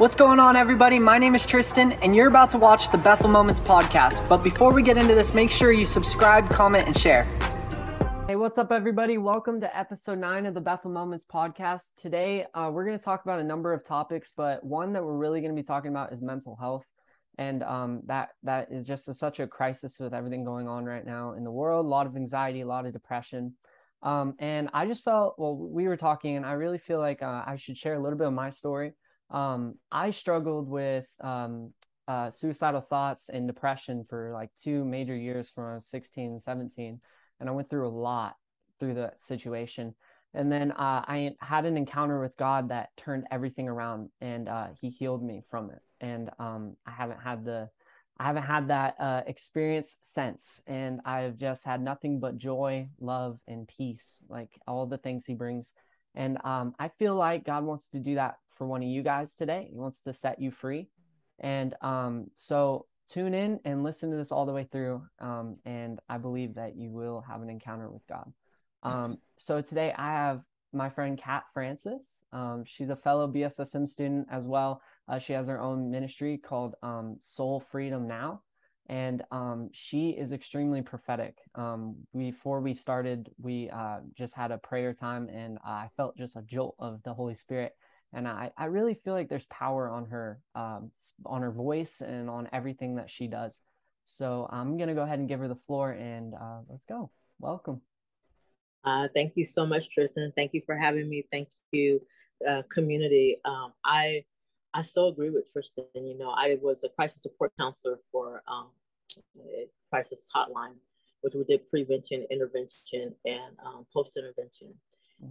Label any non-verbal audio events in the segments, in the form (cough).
What's going on, everybody? My name is Tristan, and you're about to watch the Bethel Moments podcast. But before we get into this, make sure you subscribe, comment, and share. Hey, what's up, everybody? Welcome to episode nine of the Bethel Moments podcast. Today, uh, we're going to talk about a number of topics, but one that we're really going to be talking about is mental health, and um, that that is just a, such a crisis with everything going on right now in the world. A lot of anxiety, a lot of depression. Um, and I just felt, well, we were talking, and I really feel like uh, I should share a little bit of my story um, I struggled with um, uh, suicidal thoughts and depression for like two major years from I was 16 and 17. And I went through a lot through that situation. And then uh, I had an encounter with God that turned everything around and uh, he healed me from it. And um, I haven't had the, I haven't had that uh, experience since. And I've just had nothing but joy, love, and peace, like all the things he brings. And um, I feel like God wants to do that for one of you guys today. He wants to set you free. And um, so tune in and listen to this all the way through. Um, and I believe that you will have an encounter with God. Um, so today I have my friend Cat Francis. Um, she's a fellow BSSM student as well. Uh, she has her own ministry called um, Soul Freedom Now. And um, she is extremely prophetic. before we started, we uh, just had a prayer time, and I felt just a jolt of the Holy Spirit and I, I really feel like there's power on her um, on her voice and on everything that she does. So i'm going to go ahead and give her the floor and uh, let's go. Welcome. Uh, thank you so much tristan. Thank you for having me. Thank you uh, community. Um, i i so agree with tristan. You know i was a crisis support counselor for um, crisis hotline which we did prevention intervention and um, post intervention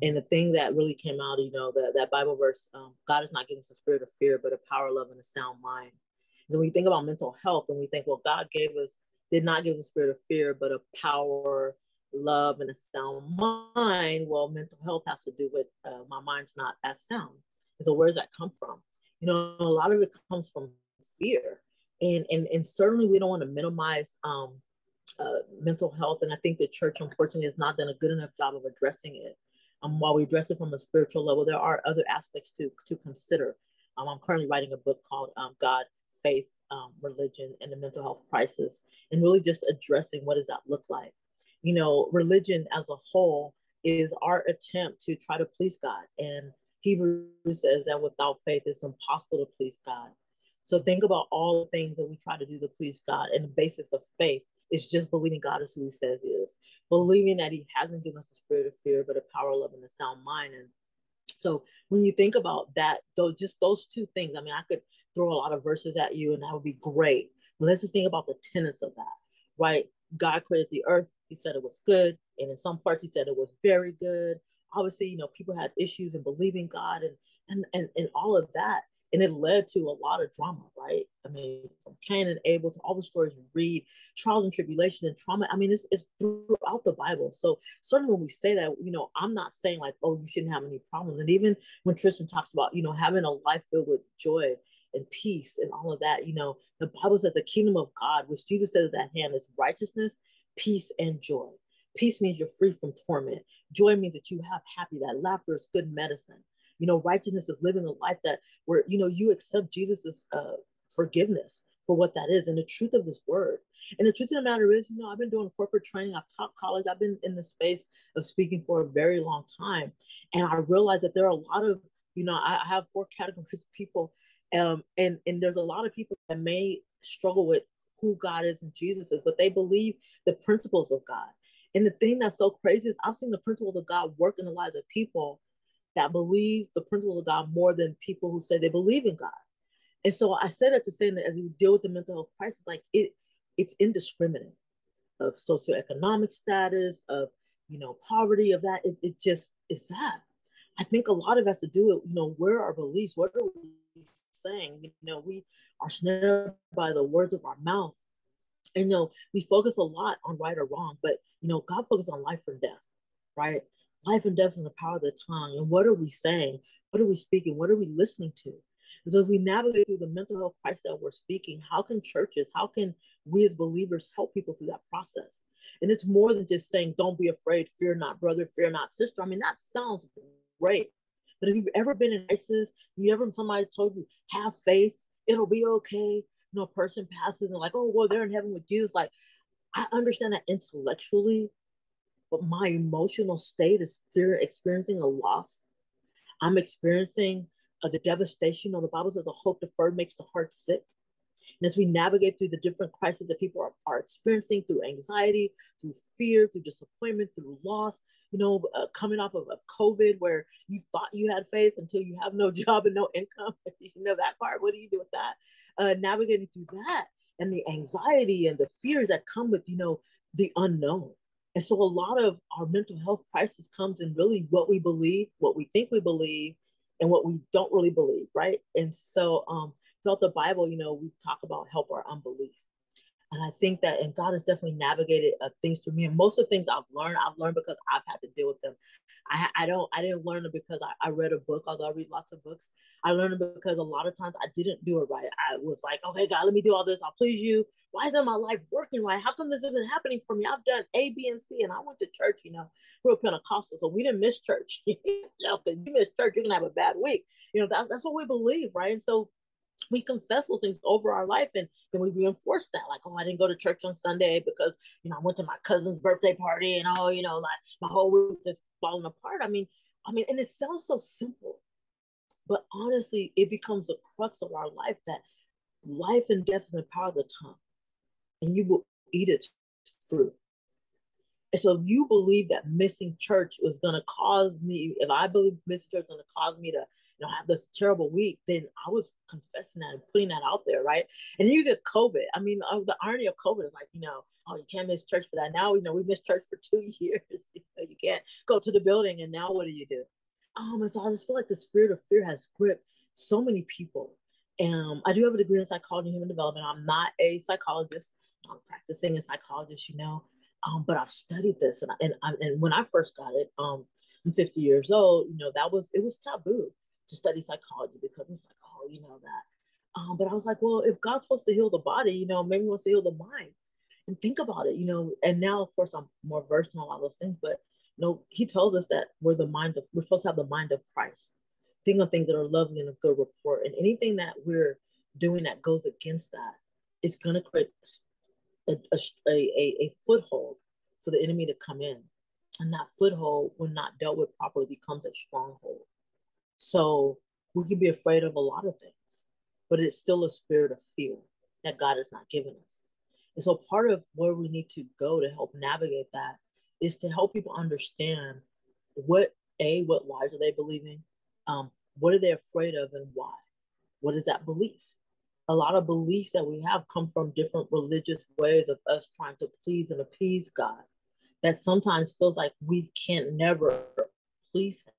and the thing that really came out, you know, that, that Bible verse, um, God is not giving us a spirit of fear, but a power, love, and a sound mind. So when we think about mental health and we think, well, God gave us, did not give us a spirit of fear, but a power, love, and a sound mind. Well, mental health has to do with uh, my mind's not as sound. And so where does that come from? You know, a lot of it comes from fear. And, and, and certainly we don't want to minimize um, uh, mental health. And I think the church, unfortunately, has not done a good enough job of addressing it um, while we address it from a spiritual level, there are other aspects to to consider. Um, I'm currently writing a book called um, God, Faith, um, Religion, and the Mental Health Crisis, and really just addressing what does that look like. You know, religion as a whole is our attempt to try to please God, and Hebrews says that without faith, it's impossible to please God. So think about all the things that we try to do to please God, and the basis of faith it's just believing God is who He says He is, believing that He hasn't given us a spirit of fear, but a power, love, and a sound mind. And so when you think about that, those just those two things, I mean, I could throw a lot of verses at you, and that would be great. But let's just think about the tenets of that, right? God created the earth. He said it was good, and in some parts, He said it was very good. Obviously, you know, people had issues in believing God and and and, and all of that and it led to a lot of drama, right? I mean, from Cain and Abel to all the stories we read, trials and tribulation and trauma. I mean, it's, it's throughout the Bible. So certainly when we say that, you know, I'm not saying like, oh, you shouldn't have any problems. And even when Tristan talks about, you know, having a life filled with joy and peace and all of that, you know, the Bible says the kingdom of God, which Jesus says is at hand, is righteousness, peace, and joy. Peace means you're free from torment. Joy means that you have happy. That laughter is good medicine. You know, righteousness is living a life that where, you know, you accept Jesus's uh, forgiveness for what that is and the truth of his word. And the truth of the matter is, you know, I've been doing corporate training, I've taught college, I've been in the space of speaking for a very long time. And I realize that there are a lot of, you know, I, I have four categories of people. Um, and, and there's a lot of people that may struggle with who God is and Jesus is, but they believe the principles of God. And the thing that's so crazy is I've seen the principles of God work in the lives of people that believe the principle of God more than people who say they believe in God. And so I said that to say that as we deal with the mental health crisis, like it, it's indiscriminate of socioeconomic status, of you know poverty, of that. It, it just is that. I think a lot of us to do it. You know, where our beliefs? What are we saying? You know, we are snared by the words of our mouth. And you know, we focus a lot on right or wrong, but you know, God focuses on life or death, right? Life and death is in the power of the tongue. And what are we saying? What are we speaking? What are we listening to? And so as we navigate through the mental health crisis that we're speaking, how can churches, how can we as believers help people through that process? And it's more than just saying, don't be afraid, fear not, brother, fear not, sister. I mean, that sounds great. But if you've ever been in crisis, you ever somebody told you have faith, it'll be okay. You know, a person passes and like, oh well, they're in heaven with Jesus. Like, I understand that intellectually, but my emotional state is still experiencing a loss. I'm experiencing uh, the devastation. of the Bible says, "A hope deferred makes the heart sick." And as we navigate through the different crises that people are, are experiencing through anxiety, through fear, through disappointment, through loss, you know, uh, coming off of, of COVID where you thought you had faith until you have no (laughs) job and no income. (laughs) you know that part. What do you do with that? Uh, navigating through that and the anxiety and the fears that come with, you know, the unknown. And so a lot of our mental health crisis comes in really what we believe, what we think we believe, and what we don't really believe, right? And so um, throughout the Bible, you know, we talk about help our unbelief. And I think that, and God has definitely navigated uh, things for me. And most of the things I've learned, I've learned because I've had to deal with them. I, I don't, I didn't learn it because I, I read a book, although I read lots of books. I learned it because a lot of times I didn't do it right. I was like, okay, God, let me do all this. I'll please you. Why isn't my life working right? How come this isn't happening for me? I've done A, B, and C, and I went to church, you know, we're Pentecostal, so we didn't miss church. (laughs) you know, because you miss church, you're gonna have a bad week. You know, that, that's what we believe, right? And so we confess those things over our life and then we reinforce that like oh i didn't go to church on sunday because you know i went to my cousin's birthday party and oh you know like my whole week is falling apart. I mean i mean and it sounds so simple but honestly it becomes a crux of our life that life and death is in the power of the tongue and you will eat its fruit. And so if you believe that missing church was going to cause me if i believe missing church is going to cause me to you know, have this terrible week, then I was confessing that and putting that out there, right? And then you get COVID. I mean, uh, the irony of COVID is like, you know, oh, you can't miss church for that. Now, you know, we missed church for (laughs) two years. (laughs) you, know, you can't go to the building, and now what do you do? Um, and so I just feel like the spirit of fear has gripped so many people. Um, I do have a degree in psychology and human development. I'm not a psychologist. I'm practicing a psychologist, you know, um, but I've studied this, and and and when I first got it, um, I'm 50 years old. You know, that was it was taboo to study psychology because it's like, oh, you know that. Um, but I was like, well, if God's supposed to heal the body, you know, maybe he wants to heal the mind. And think about it, you know. And now, of course, I'm more versed in a lot of those things, but you know, he tells us that we're the mind of we're supposed to have the mind of Christ. Think of things that are lovely and of good report. And anything that we're doing that goes against that is gonna create a, a, a, a foothold for the enemy to come in. And that foothold, when not dealt with properly, becomes a stronghold. So we can be afraid of a lot of things, but it's still a spirit of fear that God has not given us. And so part of where we need to go to help navigate that is to help people understand what a what lies are they believing, um, what are they afraid of, and why. What is that belief? A lot of beliefs that we have come from different religious ways of us trying to please and appease God. That sometimes feels like we can't never please Him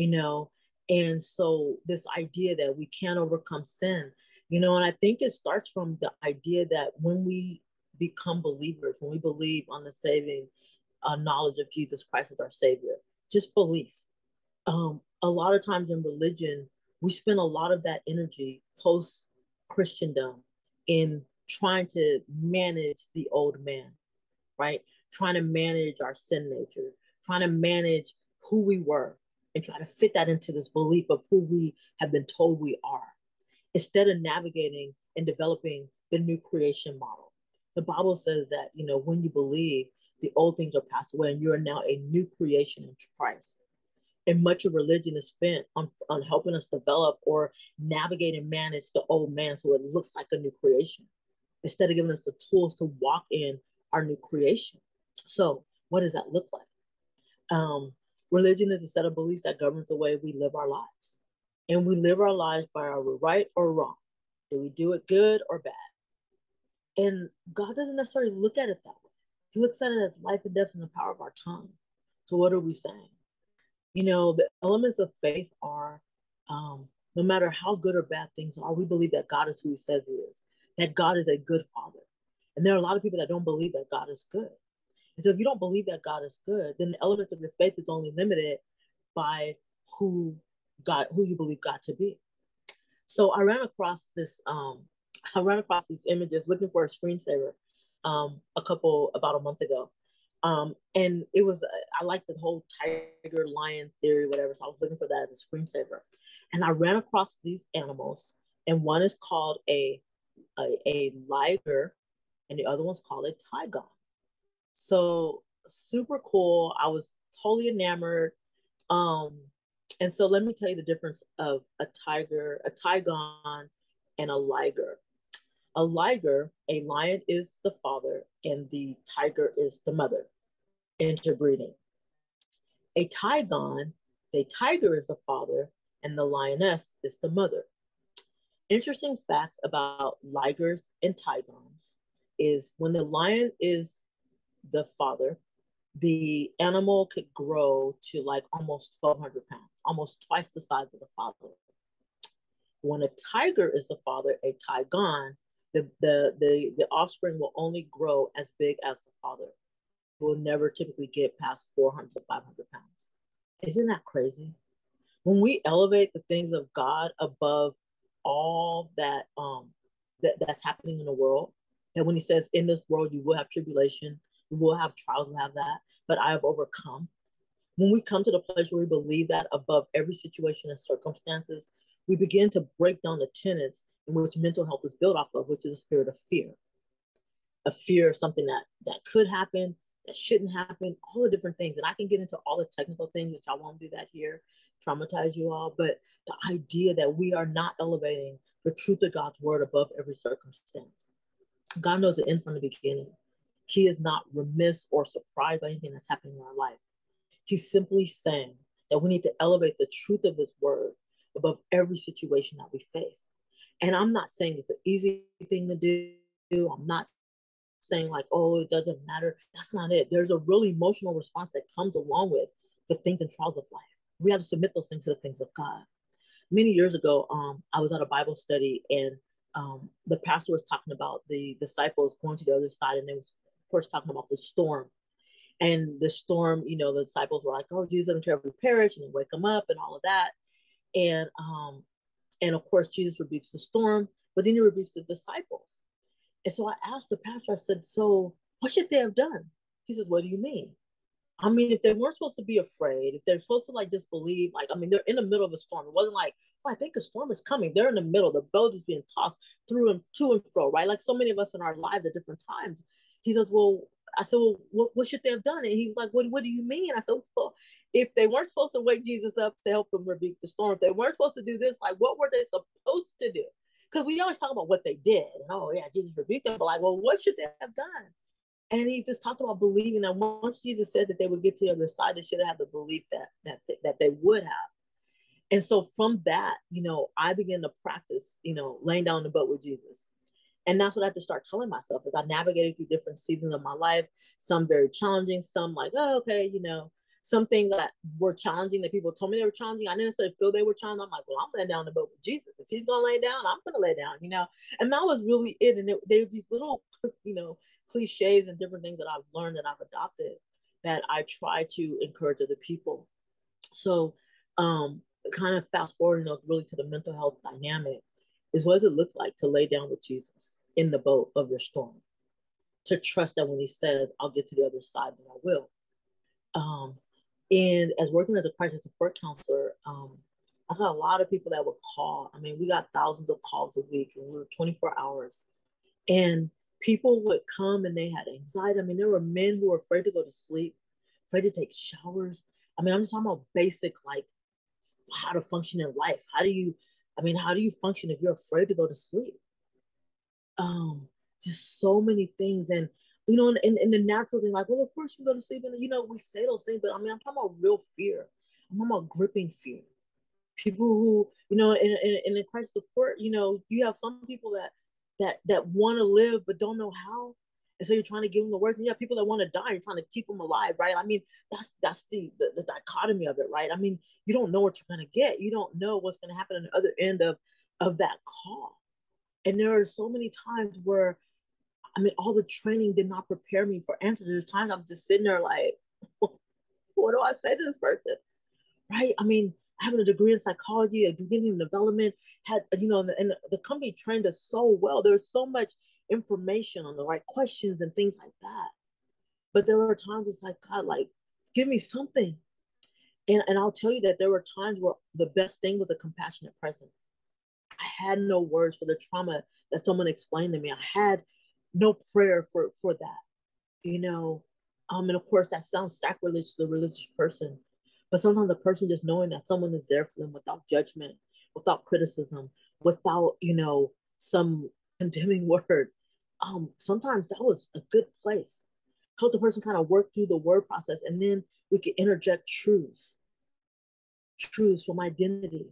you know and so this idea that we can't overcome sin you know and i think it starts from the idea that when we become believers when we believe on the saving uh, knowledge of jesus christ as our savior just belief. Um, a lot of times in religion we spend a lot of that energy post christendom in trying to manage the old man right? Trying to manage our sin nature trying to manage who we were and try to fit that into this belief of who we have been told we are instead of navigating and developing the new creation model. The Bible says that, you know, when you believe, the old things are passed away and you are now a new creation in Christ. And much of religion is spent on, on helping us develop or navigate and manage the old man so it looks like a new creation instead of giving us the tools to walk in our new creation. So, what does that look like? Um, Religion is a set of beliefs that governs the way we live our lives. And we live our lives by our right or wrong? Do we do it good or bad? And God doesn't necessarily look at it that way. He looks at it as life and death in the power of our tongue. So what are we saying? You know, the elements of faith are um, no matter how good or bad things are, we believe that God is who he says he is, that God is a good father. And there are a lot of people that don't believe that God is good. And so if you don't believe that God is good, then the elements of your faith is only limited by who God, who you believe God to be. So I ran across this, um, (laughs) I ran across these images looking for a screensaver um, a couple, about a month ago. Um, and it was I like the whole tiger lion theory, whatever. So I was looking for that as a screensaver, and I ran across these animals, and one is called a a, a liger, and the other one's called a tigon. So super cool. I was totally enamored. Um, and so let me tell you the difference of a tiger, a tigon, and a liger. A liger, a lion is the father, and the tiger is the mother. Interbreeding. A tigon, a tiger is the father, and the lioness is the mother. Interesting facts about ligers and tigons is when the lion is the father, the animal could grow to like almost 1,200 pounds, almost twice the size of the father. When a tiger is the father, a tigon, the, the, the, the offspring will only grow as big as the father. Will never typically get past 400 to 500 pounds. Isn't that crazy? When we elevate the things of God above all that um that, that's happening in the world, and when he says, In this world you will have tribulation, will have trials, you have that, but I have overcome. When we come to the place where we believe that above every situation and circumstances, we begin to break down the tenets in which mental health is built off of, which is a spirit of fear. A fear of something that that could happen, that shouldn't happen, all the different things. And I can get into all the technical things, which I won't do that here, traumatize you all. But the idea that we are not elevating the truth of God's word above every circumstance. God knows the end from the beginning. He is not remiss or surprised by anything that's happening in our life. He's simply saying that we need to elevate the truth of his word above every situation that we face. And I'm not saying it's an easy thing to do. I'm not saying like, oh, it doesn't matter. That's not it. There's a really emotional response that comes along with the things and trials of life. We have to submit those things to the things of God. Many years ago, um, I was at a Bible study and um, the pastor was talking about the disciples going to the other side, and it was first talking about the storm. And the storm, you know, the disciples were like, "Oh, Jesus if we perish," and wake them up and all of that. And um, and of course, Jesus rebukes the storm, but then he rebukes the disciples. And so I asked the pastor, I said, "So what should they have done?" He says, "What do you mean?" I mean, if they weren't supposed to be afraid, if they're supposed to like disbelieve, like I mean, they're in the middle of a storm. It wasn't like, oh, I think a storm is coming. They're in the middle. The boat is being tossed through and to and fro, right? Like so many of us in our lives at different times. He says, Well, I said, Well, what, what should they have done? And he was like, What what do you mean? I said, Well, if they weren't supposed to wake Jesus up to help him rebuke the storm, if they weren't supposed to do this, like what were they supposed to do? Because we always talk about what they did. And, oh yeah, Jesus rebuked them, but like, well, what should they have done? And he just talked about believing that once Jesus said that they would get to the other side, they should have the belief that that that they would have. And so from that, you know, I began to practice, you know, laying down the boat with Jesus. And that's what I had to start telling myself as I navigated through different seasons of my life, some very challenging, some like, oh, okay, you know, some things that were challenging that people told me they were challenging. I didn't necessarily feel they were challenging. I'm like, well, I'm laying down the boat with Jesus. If he's gonna lay down, I'm gonna lay down, you know. And that was really it. And it, were these little, you know, cliches and different things that I've learned that I've adopted that I try to encourage other people. So, um, kind of fast forward, you know, really to the mental health dynamic is what does it look like to lay down with Jesus in the boat of your storm? To trust that when he says, I'll get to the other side, then I will. Um, and as working as a crisis support counselor, um, I got a lot of people that would call. I mean, we got thousands of calls a week and we were 24 hours. And people would come and they had anxiety. I mean, there were men who were afraid to go to sleep, afraid to take showers. I mean, I'm just talking about basic, like how to function in life. How do you, I mean, how do you function if you're afraid to go to sleep? Um, just so many things. And, you know, and, and the natural thing, like, well, of course you go to sleep. And, you know, we say those things, but I mean, I'm talking about real fear. I'm talking about gripping fear. People who, you know, in, in, in the crisis support, you know, you have some people that that that want to live but don't know how and so you're trying to give them the words. And you have people that want to die you're trying to keep them alive right? I mean that's that's the, the, the dichotomy of it right? I mean you don't know what you're going to get. You don't know what's going to happen on the other end of of that call. And there are so many times where i mean all the training did not prepare me for answers. There's times i'm just sitting there like (laughs) what do i say to this person? Right? I mean having a degree in psychology, a degree in development, had you know, and the company trained us so well. There's so much information on the right questions and things like that. But there were times it's like, God, like, give me something. And, and I'll tell you that there were times where the best thing was a compassionate presence. I had no words for the trauma that someone explained to me. I had no prayer for for that, you know. Um, and of course, that sounds sacrilege to the religious person, but sometimes the person just knowing that someone is there for them without judgment, without criticism, without you know some condemning (laughs) word. Um, sometimes that was a good place. Help the person kind of work through the word process, and then we could interject truths, truths from identity.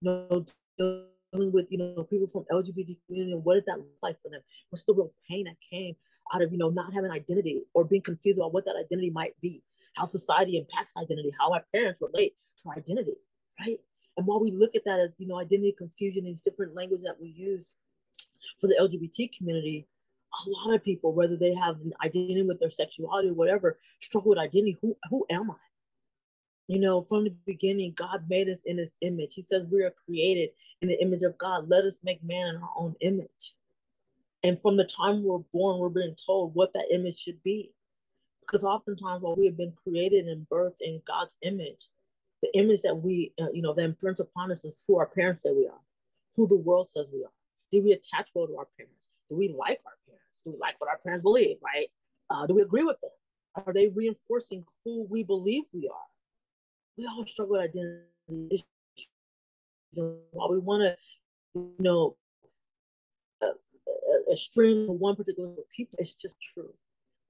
You know, dealing with, you know, people from LGBT community what did that look like for them? What's the real pain that came out of, you know, not having identity or being confused about what that identity might be, how society impacts identity, how our parents relate to identity, right? And while we look at that as, you know, identity confusion, these different language that we use for the LGBT community, a lot of people, whether they have an identity with their sexuality or whatever, struggle with identity. Who who am I? You know, from the beginning, God made us in his image. He says we are created in the image of God. Let us make man in our own image. And from the time we're born, we're being told what that image should be. Because oftentimes, while we have been created and birthed in God's image, the image that we, uh, you know, that imprints upon us is who our parents say we are, who the world says we are. Do we attach well to our parents? Do we like our parents? Like what our parents believe, right? Uh, do we agree with them? Are they reinforcing who we believe we are? we all struggle with identity while we want to, you know, a, a, a stream of one particular people, it's just true.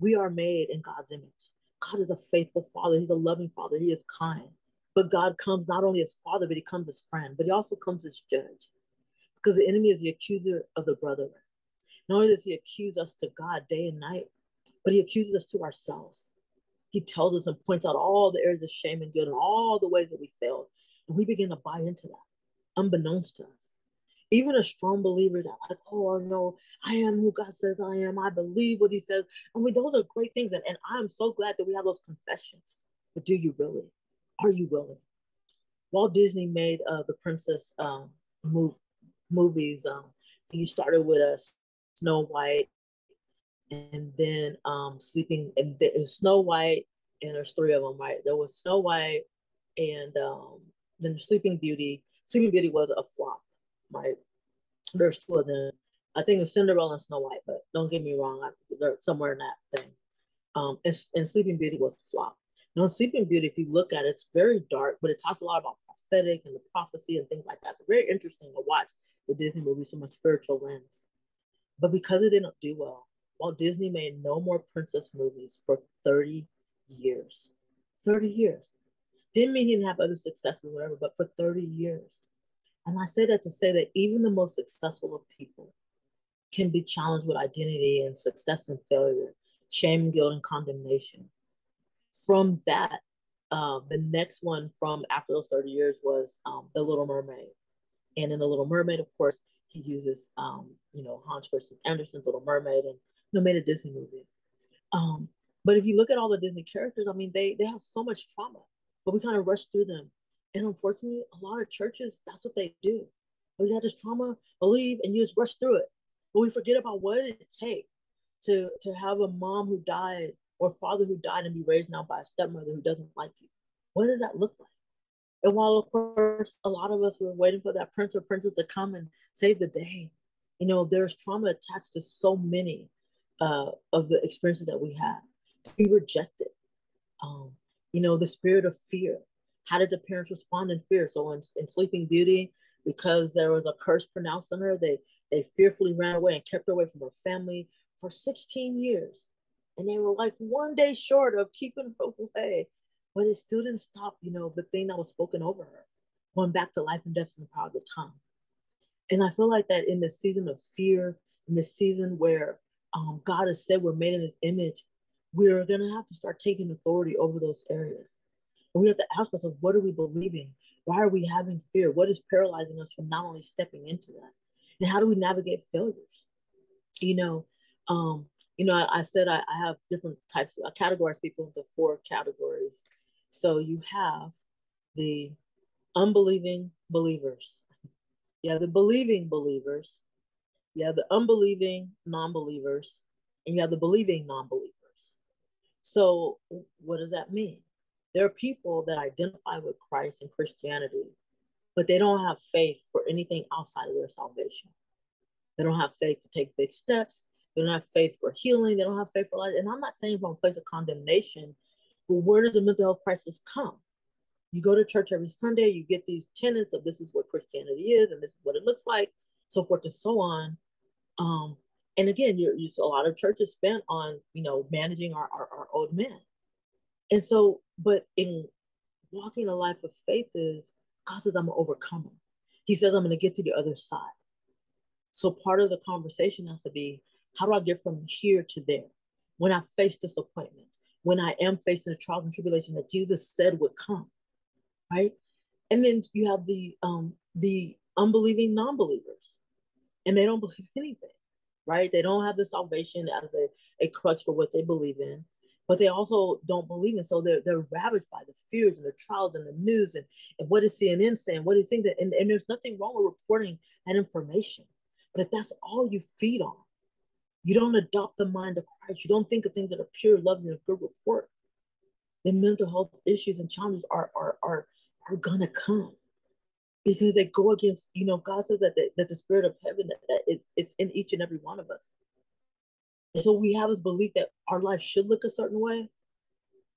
We are made in God's image. God is a faithful father. He's a loving father. He is kind. But God comes not only as father, but he comes as friend, but he also comes as judge. Because the enemy is the accuser of the brother. Not only does he accuse us to God day and night, but he accuses us to ourselves. He tells us and points out all the areas of shame and guilt and all the ways that we failed. And we begin to buy into that, unbeknownst to us. Even as strong believers that like, oh no, I am who God says I am. I believe what He says. I mean, those are great things, and, and I'm so glad that we have those confessions. But do you really? Are you willing? Walt Disney made uh, the Princess um, move, movies. Um, he started with a Snow White, and then um sleeping and the, Snow White and there's three of them right? There was Snow White and um then Sleeping Beauty. Sleeping Beauty was a flop right? There's two of them. I think it's Cinderella and Snow White but don't get me wrong I, they're somewhere in that thing. Um and, and Sleeping Beauty was a flop. Now Sleeping Beauty if you look at it it's very dark but it talks a lot about prophetic and the prophecy and things like that. It's very interesting to watch the Disney movies from a spiritual lens but because it didn't do well Walt Disney made no more princess movies for 30 years. 30 years. Didn't mean he didn't have other successes whatever, but for 30 years. And I say that to say that even the most successful of people can be challenged with identity and success and failure, shame, guilt, and condemnation. From that, uh, the next one from after those 30 years was um, The Little Mermaid. And in The Little Mermaid, of course, he uses, um, you know, Hans Christian Andersen's Little Mermaid and you know, made a Disney movie. Um, but if you look at all the Disney characters, I mean, they they have so much trauma, but we kind of rush through them. And unfortunately, a lot of churches, that's what they do. We had this trauma, believe, and you just rush through it. But we forget about what it takes to to have a mom who died or father who died and be raised now by a stepmother who doesn't like you. What does that look like? And while of course a lot of us were waiting for that prince or princess to come and save the day, you know, there's trauma attached to so many uh, of the experiences that we had be rejected. Um, you know, the spirit of fear. How did the parents respond in fear? So in, in Sleeping Beauty, because there was a curse pronounced on her, they they fearfully ran away and kept her away from her family for 16 years. And they were like one day short of keeping her (laughs) away. But it didn't stop, you know, the thing that was spoken over her, going back to life and death in the power of the tongue. And I feel like that in the season of fear, in the season where um, God has said we're made in his image, we're going to have to start taking authority over those areas. And we have to ask ourselves, what are we believing? Why are we having fear? What is paralyzing us from not only stepping into that? And how do we navigate failures? You know, um, you know, I, I said I, I, have different types, I categorize people into four categories. So you have the unbelieving believers. You have the believing believers, you have the unbelieving non believers, and you have the believing non believers. So, what does that mean? There are people that identify with Christ and Christianity, but they don't have faith for anything outside of their salvation. They don't have faith to take big steps. They don't have faith for healing. They don't have faith for life. And I'm not saying from a place of condemnation, but where does the mental health crisis come? You go to church every Sunday, you get these tenets of this is what Christianity is, and this is what it looks like, so forth and so on. Um, and again, you're, you're, a lot of churches spent on you know managing our, our, our old men, and so but in walking a life of faith is God says I'm an overcomer. He says I'm going to get to the other side. So part of the conversation has to be how do I get from here to there? When I face disappointment, when I am facing the trials and tribulation that Jesus said would come, right? And then you have the um the unbelieving non-believers, and they don't believe anything, right? They don't have the salvation as a, a crutch for what they believe in, but they also don't believe in. So they're they're ravaged by the fears and the trials and the news and, and what is CNN saying, what is saying that and, and there's nothing wrong with reporting that information. But if that's all you feed on, you don't adopt the mind of Christ. You don't think of things that are pure, loving, and good report. Then mental health issues and challenges are are are are gonna come because they go against. You know, God says that the, that the spirit of heaven that, that it's it's in each and every one of us. And so we have this belief that our life should look a certain way,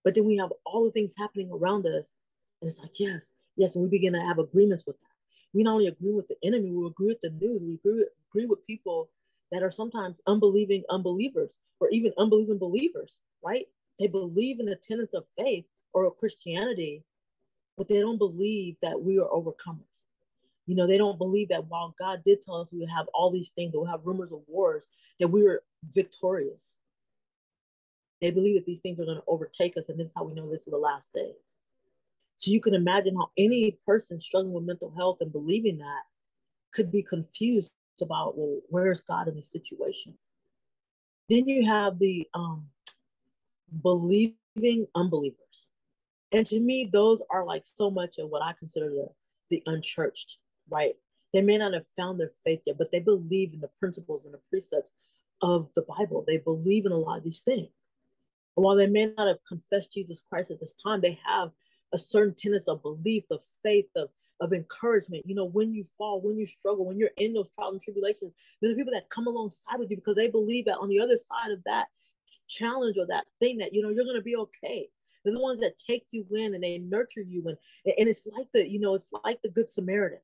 but then we have all the things happening around us, and it's like yes, yes, and we begin to have agreements with that. We not only agree with the enemy, we agree with the news, we agree agree with people that are sometimes unbelieving unbelievers or even unbelieving believers, right? They believe in the tenets of faith or of Christianity, but they don't believe that we are overcomers. You know, they don't believe that while God did tell us we would have all these things, that we'll have rumors of wars, that we were victorious. They believe that these things are going to overtake us, and this is how we know this is the last days. So you can imagine how any person struggling with mental health and believing that could be confused about well where's god in this situation? Then you have the um believing unbelievers. And to me those are like so much of what i consider the the unchurched right? They may not have found their faith yet but they believe in the principles and the precepts of the bible. They believe in a lot of these things. And while they may not have confessed jesus christ at this time they have a certain tenets of belief of faith of of encouragement. You know, when you fall, when you struggle, when you're in those trials and tribulations, there are people that come alongside with you because they believe that on the other side of that challenge or that thing that, you know, you're going to be okay. They're the ones that take you in and they nurture you. And, and it's like the, you know, it's like the Good Samaritan.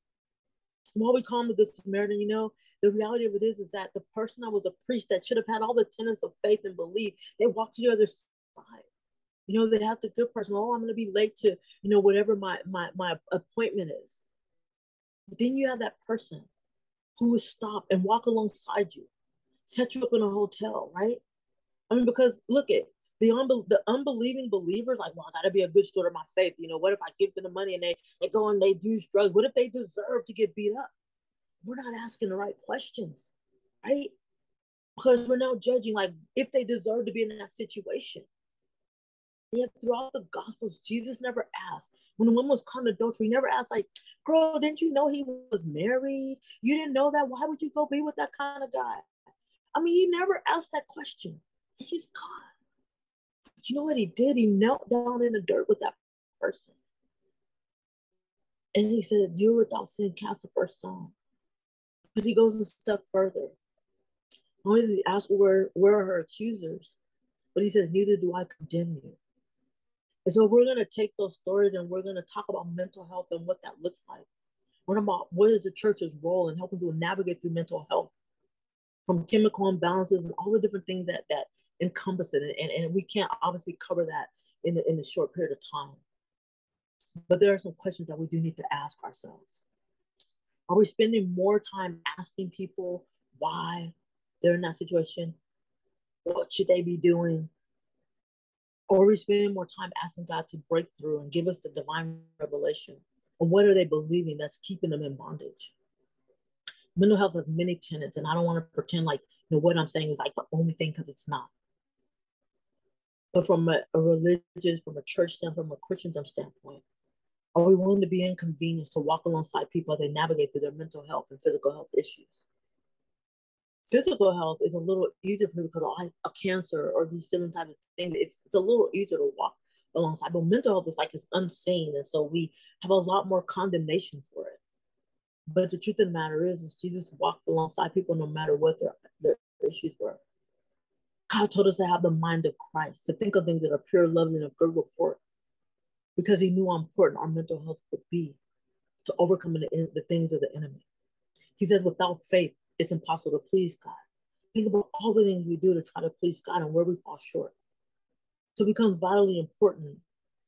While we call him the Good Samaritan, you know, the reality of it is, is that the person that was a priest that should have had all the tenets of faith and belief, they walked to the other side. You know, they have the good person. Oh, I'm going to be late to, you know, whatever my my my appointment is. But then you have that person who will stop and walk alongside you, set you up in a hotel, right? I mean, because look at the unbe- the unbelieving believers, like, well, I gotta be a good steward of my faith. You know, what if I give them the money and they, they go and they use drugs? What if they deserve to get beat up? We're not asking the right questions, right? Because we're now judging like if they deserve to be in that situation. Yet throughout the Gospels, Jesus never asked. When a woman was caught in adultery, he never asked, like, girl, didn't you know he was married? You didn't know that? Why would you go be with that kind of guy? I mean, he never asked that question. He's God. But you know what he did? He knelt down in the dirt with that person. And he said, You're without sin, cast the first stone. But he goes a step further. Only does he ask where, where are her accusers, but he says, Neither do I condemn you. And so we're going to take those stories and we're going to talk about mental health and what that looks like. What about what is the church's role in helping people navigate through mental health from chemical imbalances and all the different things that that encompass it. And, and we can't obviously cover that in the, in a short period of time. But there are some questions that we do need to ask ourselves. Are we spending more time asking people why they're in that situation? What should they be doing? Or we spend more time asking God to break through and give us the divine revelation. And what are they believing that's keeping them in bondage? Mental health has many tenets, and I don't want to pretend like you know what I'm saying is like the only thing because it's not. But from a, a, religious, from a church standpoint, from a Christian standpoint, are we willing to be inconvenienced to walk alongside people as they navigate through their mental health and physical health issues? Physical health is a little easier for me because I have a cancer or these different types of things. It's it's a little easier to walk alongside. But mental health is like it's unseen, and so we have a lot more condemnation for it. But the truth of the matter is, is Jesus walked alongside people no matter what their, their issues were. God told us to have the mind of Christ, to think of things that are pure, lovely, and of good report, because He knew how important our mental health would be to overcome the, the things of the enemy. He says, without faith, it's impossible to please God. Think about all the things we do to try to please God and where we fall short. So it becomes vitally important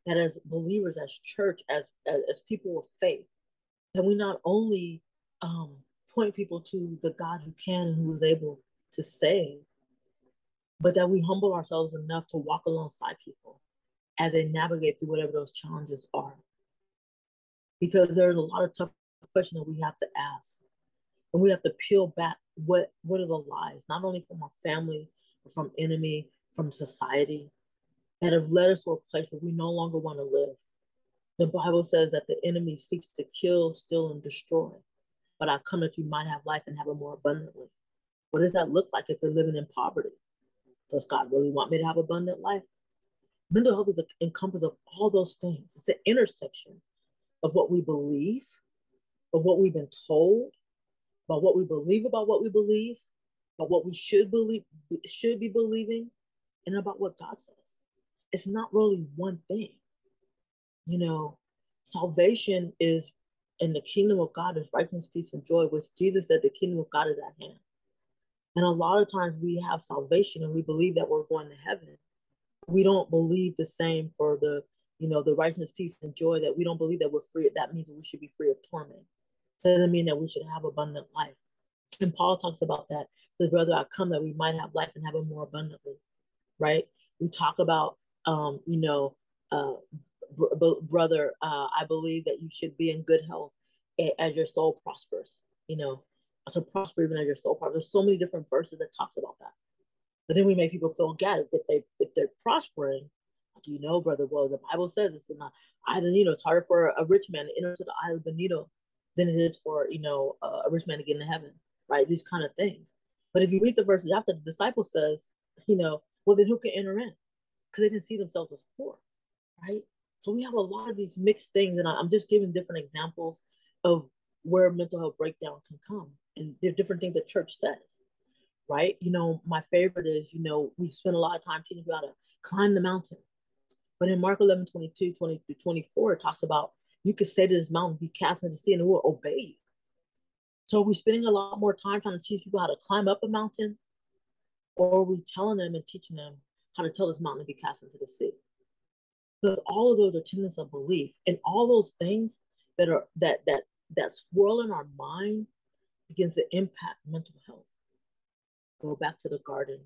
that as believers, as church, as, as, as people of faith, that we not only um, point people to the God who can and who is able to save, but that we humble ourselves enough to walk alongside people as they navigate through whatever those challenges are. Because there's a lot of tough questions that we have to ask. And we have to peel back what what are the lies, not only from our family, but from enemy, from society, that have led us to a place where we no longer want to live. The Bible says that the enemy seeks to kill, steal, and destroy. But I come that you might have life and have it more abundantly. What does that look like if they're living in poverty? Does God really want me to have abundant life? Mental health is an encompass of all those things. It's an intersection of what we believe, of what we've been told, about what we believe about what we believe, about what we should believe should be believing, and about what God says. It's not really one thing. You know, salvation is in the kingdom of God is righteousness, peace, and joy, which Jesus said the kingdom of God is at hand. And a lot of times we have salvation and we believe that we're going to heaven. We don't believe the same for the, you know, the righteousness, peace, and joy that we don't believe that we're free. That means we should be free of torment. Doesn't mean that we should have abundant life. And Paul talks about that. The brother, I come that we might have life and have it more abundantly, right? We talk about, um, you know, uh, br- brother, uh, I believe that you should be in good health as your soul prospers, you know, to prosper even as your soul prospers. There's so many different verses that talks about that. But then we make people feel bad if they if they're prospering. You know, brother, well, the Bible says it's not either, you know, it's harder for a rich man to enter the island of Benito than it is for, you know, a rich man to get into heaven, right? These kind of things. But if you read the verses after, the disciple says, you know, well, then who can enter in? Because they didn't see themselves as poor, right? So we have a lot of these mixed things, and I'm just giving different examples of where mental health breakdown can come, and are different things the church says, right? You know, my favorite is, you know, we spend a lot of time teaching about how to climb the mountain, but in Mark 11, 22, 20 through 24, it talks about you could say to this mountain, be cast into the sea, and it will obey you. So are we spending a lot more time trying to teach people how to climb up a mountain, or are we telling them and teaching them how to tell this mountain to be cast into the sea? Because all of those are tenets of belief, and all those things that are that that that swirl in our mind begins to impact mental health. Go back to the garden,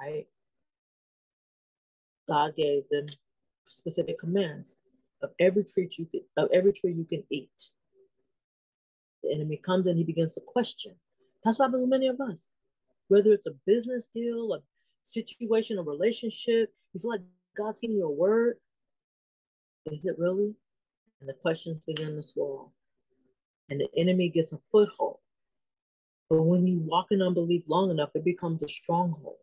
right? God gave them specific commands of every tree you can, of every tree you can eat. The enemy comes and he begins to question. That's what happens with many of us. Whether it's a business deal, a situation, a relationship, you feel like God's giving you a word. Is it really? And the questions begin to swirl. And the enemy gets a foothold. But when you walk in unbelief long enough, it becomes a stronghold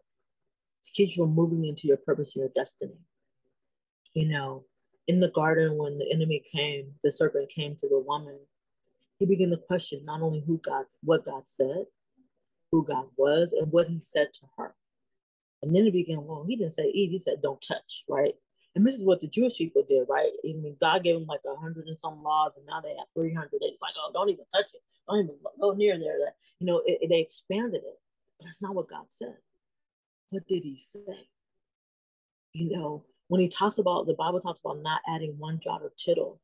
to keep you from moving into your purpose and your destiny. You know, in the garden when the enemy came, the serpent came to the woman, he began to question not only who God, what God said, who God was, and what he said to her. And then he began, well, he didn't say eat, he said don't touch, right? And this is what the Jewish people did, right? I mean, God gave them like a hundred and some laws, and now they have 300. They're like, oh, don't even touch it. Don't even go near there. That You know, it, it, they expanded it. But that's not what God said. What did he say? You know, when he talks about the Bible talks about not adding one jot or tittle,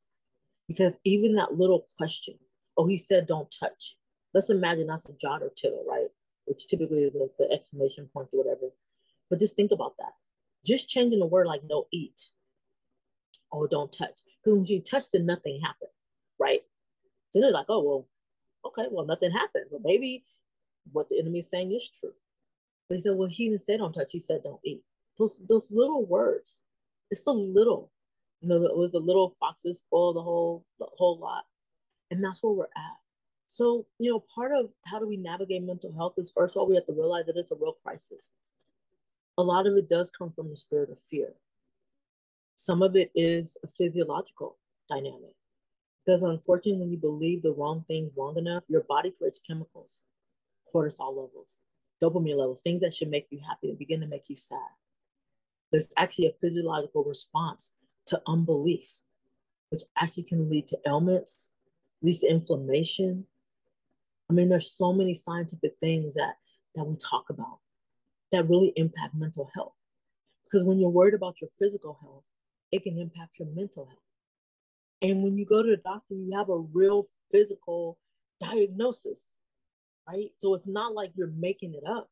because even that little question, oh, he said don't touch. Let's imagine that's a jot or tittle, right? Which typically is a, the exclamation point or whatever. But just think about that. Just changing the word like no eat or don't touch. Because when you touch, then nothing happened, right? So they're like, oh, well, okay, well, nothing happened. But maybe what the enemy is saying is true. They said, well, he didn't say don't touch. He said don't eat. Those, those little words it's the little, you know, it was a little foxes spoil the whole the whole lot. And that's where we're at. So, you know, part of how do we navigate mental health is first of all, we have to realize that it's a real crisis. A lot of it does come from the spirit of fear. Some of it is a physiological dynamic. Because unfortunately, when you believe the wrong things long enough, your body creates chemicals, cortisol levels, dopamine levels, things that should make you happy and begin to make you sad. There's actually a physiological response to unbelief, which actually can lead to ailments, leads to inflammation. I mean, there's so many scientific things that that we talk about that really impact mental health. Because when you're worried about your physical health, it can impact your mental health. And when you go to the doctor, you have a real physical diagnosis, right? So it's not like you're making it up.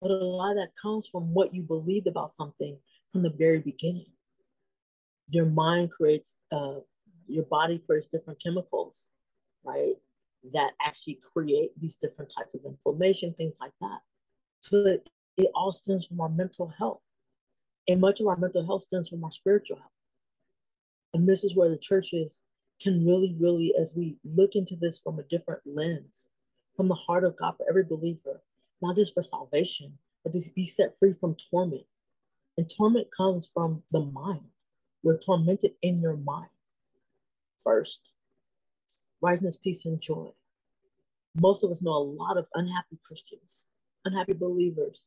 But a lot of that comes from what you believed about something from the very beginning. Your mind creates, uh, your body creates different chemicals, right? That actually create these different types of inflammation, things like that. It, it all stems from our mental health. And much of our mental health stems from our spiritual health. And this is where the churches can really, really, as we look into this from a different lens, from the heart of God for every believer, not just for salvation, but to be set free from torment. And torment comes from the mind. We're tormented in your mind first. Righteousness, peace, and joy. Most of us know a lot of unhappy Christians, unhappy believers,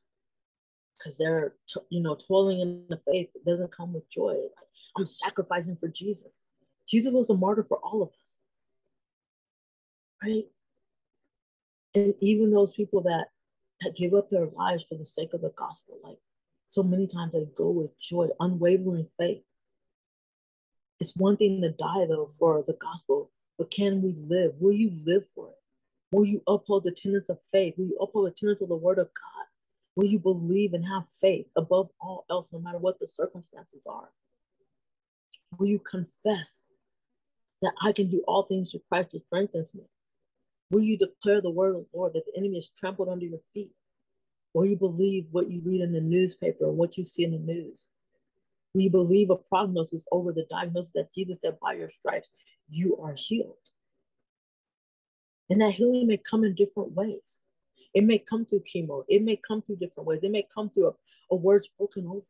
because they're, you know, toiling in the faith. It doesn't come with joy. I'm sacrificing for Jesus. Jesus was a martyr for all of us. Right? And even those people that that give up their lives for the sake of the gospel, like so many times they go with joy, unwavering faith. It's one thing to die though for the gospel, but can we live? Will you live for it? Will you uphold the tenets of faith? Will you uphold the tenets of the word of God? Will you believe and have faith above all else, no matter what the circumstances are? Will you confess that I can do all things through Christ who strengthens me? Will you declare the word of the Lord that the enemy is trampled under your feet? Will you believe what you read in the newspaper and what you see in the news? Will you believe a prognosis over the diagnosis that Jesus said, by your stripes, you are healed? And that healing may come in different ways. It may come through chemo. It may come through different ways. It may come through a, a word spoken over.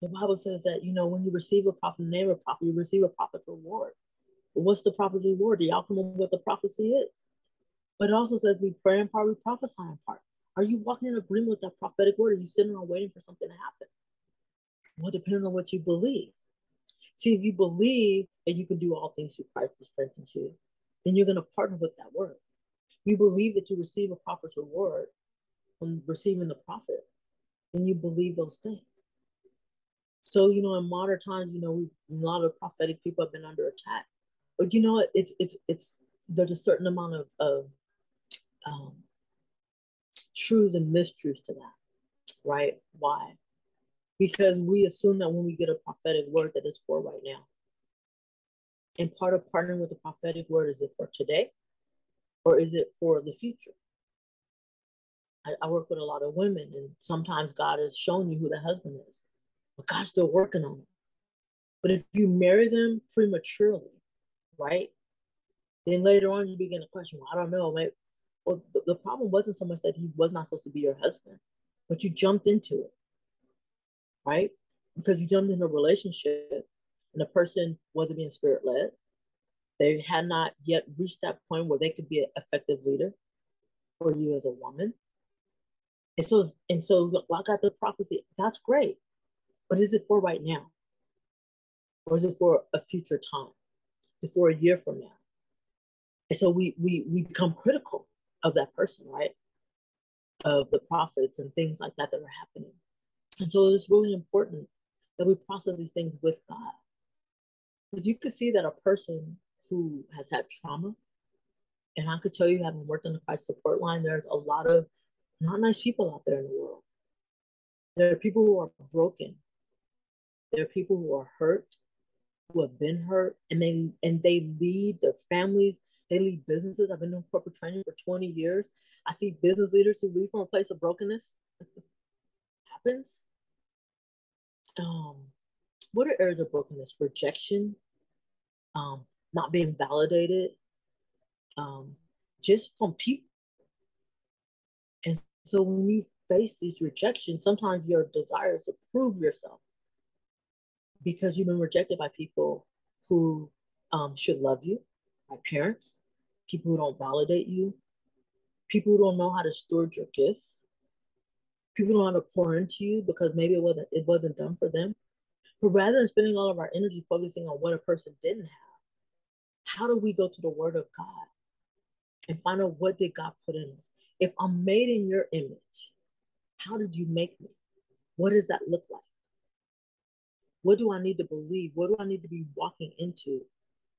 The Bible says that, you know, when you receive a prophet, name a prophet, you receive a prophet's reward. What's the prophet's reward? The outcome of what the prophecy is. But it also says we pray in part, we prophesy in part. Are you walking in agreement with that prophetic word? Are you sitting around waiting for something to happen? Well, it depends on what you believe. See, if you believe that you can do all things through Christ who strengthens you, then you're going to partner with that word. You believe that you receive a prophet's reward from receiving the prophet, then you believe those things. So, you know, in modern times, you know, we, a lot of prophetic people have been under attack. You know what? It's it's it's there's a certain amount of, of um, truths and mistruths to that, right? Why? Because we assume that when we get a prophetic word that it's for right now. And part of partnering with the prophetic word is it for today or is it for the future? I, I work with a lot of women, and sometimes God has shown you who the husband is but God's still working on it. But if you marry them prematurely, right, then later on you begin to question, well, I don't know, maybe, well, the, the problem wasn't so much that he was not supposed to be your husband, but you jumped into it, right? Because you jumped into a relationship and the person wasn't being spirit led. They had not yet reached that point where they could be an effective leader for you as a woman. And so, and so, I got the prophecy. That's great. But is it for right now? Or is it for a future time? It for a year from now? And so we we we become critical of that person, right? Of the prophets and things like that that are happening. And so it's really important that we process these things with God. Because you could see that a person who has had trauma, and I could tell you, having worked on the crisis support line, there's a lot of not nice people out there in the world. There are people who are broken, there are people who are hurt, who have been hurt, and they and they lead their families. They lead businesses. I've been doing corporate training for 20 years. I see business leaders who leave from a place of brokenness. happens. Um, what are areas of brokenness? Rejection, um, not being validated, um, just from people. And so when you face these rejections, sometimes your desire is to prove yourself because you've been rejected by people who um, should love you, by parents, people who don't validate you, people who don't know how to steward your gifts, people don't know how to pour into you because maybe it wasn't it wasn't done for them. But rather than spending all of our energy focusing on what a person didn't have, how do we go to the Word of God and find out what did God put in us? If I'm made in your image, how did you make me? What does that look like? What do I need to believe? What do I need to be walking into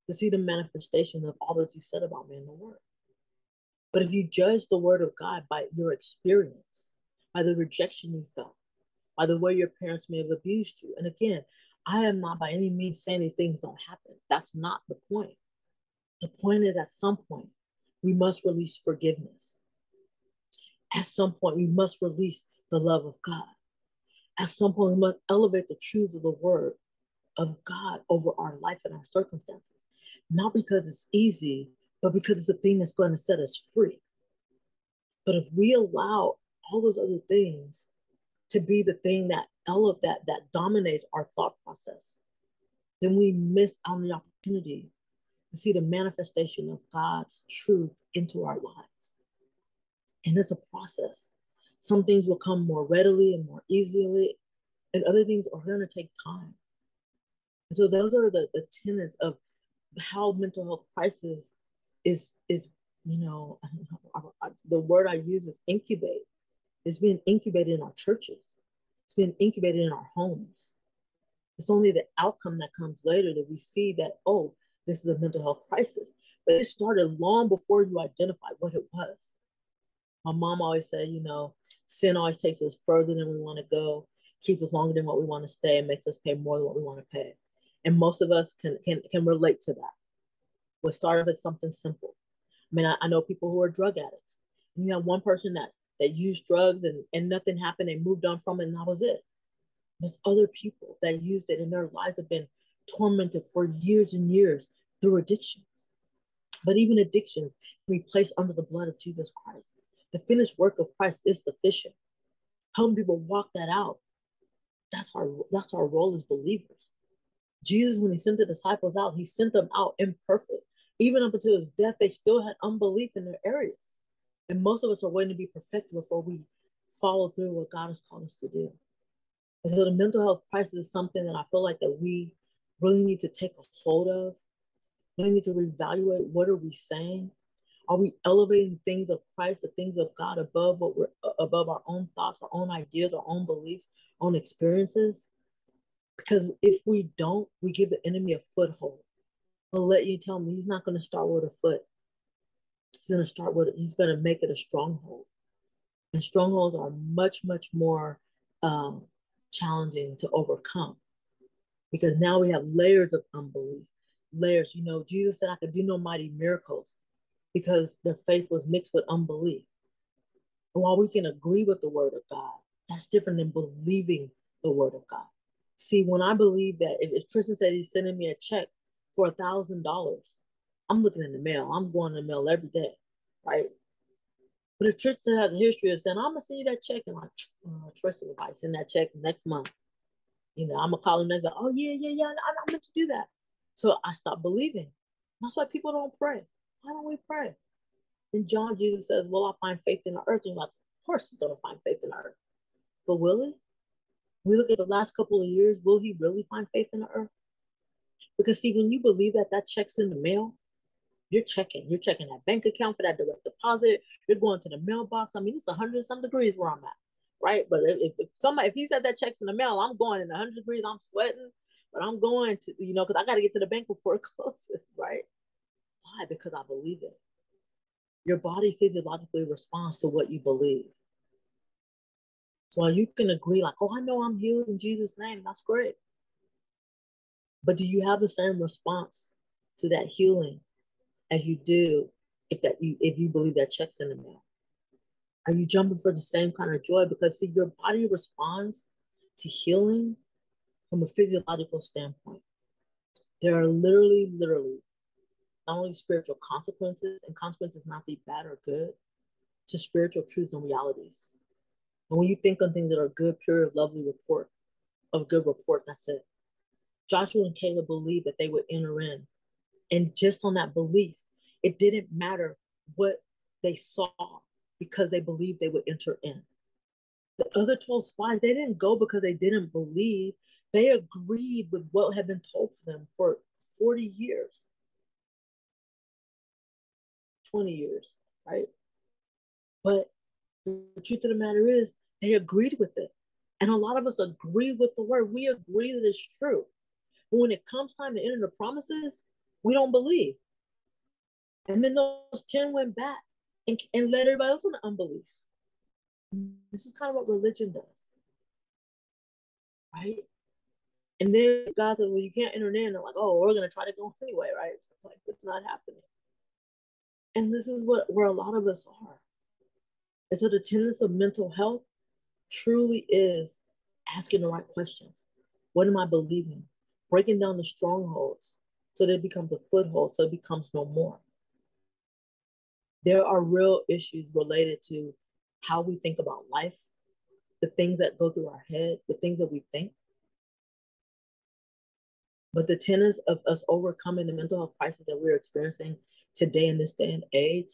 to see the manifestation of all that you said about me in the Word? But if you judge the Word of God by your experience, by the rejection you felt, by the way your parents may have abused you, and again, I am not by any means saying these things don't happen. That's not the point. The point is, at some point, we must release forgiveness. At some point, we must release the love of God. At some point, we must elevate the truths of the word of God over our life and our circumstances. Not because it's easy, but because it's the thing that's going to set us free. But if we allow all those other things to be the thing that elevate that that dominates our thought process, then we miss out on the opportunity to see the manifestation of God's truth into our lives. And it's a process. Some things will come more readily and more easily, and other things are going to take time. And so those are the, the tenets of how mental health crisis is is you know (laughs) the word I use is incubate. It's being incubated in our churches. It's been incubated in our homes. It's only the outcome that comes later that we see that oh this is a mental health crisis. But it started long before you identified what it was. My mom always said, you know, sin always takes us further than we want to go, keeps us longer than what we want to stay, and makes us pay more than what we want to pay. And most of us can can can relate to that. What started as something simple. I mean, I, I know people who are drug addicts. And you have one person that that used drugs and, and nothing happened, they moved on from it, and that was it. There's other people that used it and their lives have been tormented for years and years through addictions. But even addictions can be placed under the blood of Jesus Christ. The finished work of Christ is sufficient. Helping people walk that out. That's our that's our role as believers. Jesus, when he sent the disciples out, he sent them out imperfect. Even up until his death, they still had unbelief in their areas. And most of us are waiting to be perfected before we follow through what God has called us to do. And so the mental health crisis is something that I feel like that we really need to take a hold of we need to reevaluate what are we saying? Are we elevating things of Christ, the things of God above what we're above our own thoughts, our own ideas, our own beliefs, our own experiences? Because if we don't, we give the enemy a foothold. I'll let you tell me he's not going to start with a foot. He's going to start with he's going to make it a stronghold. And strongholds are much, much more um, challenging to overcome because now we have layers of unbelief layers. You know, Jesus said, I could do no mighty miracles because their faith was mixed with unbelief. And while we can agree with the word of God, that's different than believing the word of God. See, when I believe that, if, if Tristan said he's sending me a check for a thousand dollars, I'm looking in the mail. I'm going to the mail every day, right? But if Tristan has a history of saying, I'm gonna send you that check, and like, oh, Tristan, I send that check next month, you know, I'm gonna call him and say, oh yeah, yeah, yeah, I, I meant to do that. So I stopped believing. That's why people don't pray. Why don't we pray? And John Jesus says, Will I find faith in the earth? And you're like, of course he's gonna find faith in the earth. But will he? We look at the last couple of years, will he really find faith in the earth? Because see, when you believe that that check's in the mail, you're checking. You're checking that bank account for that direct deposit. You're going to the mailbox. I mean, it's 100 some degrees where I'm at, right? But if, if somebody, if he said that check's in the mail, I'm going in 100 degrees. I'm sweating but I'm going to, you know, because I got to get to the bank before it (laughs) closes, right? Why? Because I believe it. Your body physiologically responds to what you believe. So you can agree, like, oh, I know I'm healed in Jesus' name. That's great. But do you have the same response to that healing as you do if that you if you believe that check's in the mail? Are you jumping for the same kind of joy? Because see, your body responds to healing from a physiological standpoint. There are literally, literally only spiritual consequences, and consequences not be bad or good, to spiritual truths and realities. And when you think on things that are good, pure, lovely report, of good report, that's it. Joshua and Caleb believed that they would enter in. And just on that belief, it didn't matter what they saw because they believed they would enter in. The other 12 spies, they didn't go because they didn't believe. They agreed with what had been told for them for 40 years, 20 years, right? But the truth of the matter is, they agreed with it. And a lot of us agree with the word. We agree that it's true. But when it comes time to enter the promises, we don't believe. And then those 10 went back and, and led everybody else into unbelief. This is kind of what religion does. Right? And then God says, well, you can't enter in. They're like, oh, we're going to try to go anyway, right? It's like, it's not happening. And this is what where a lot of us are. And so the tenets of mental health truly is asking the right questions. What am I believing? Breaking down the strongholds so that it becomes a foothold, so it becomes no more. There are real issues related to how we think about life, the things that go through our head, the things that we think. But the tenets of us overcoming the mental health crisis that we're experiencing today in this day and age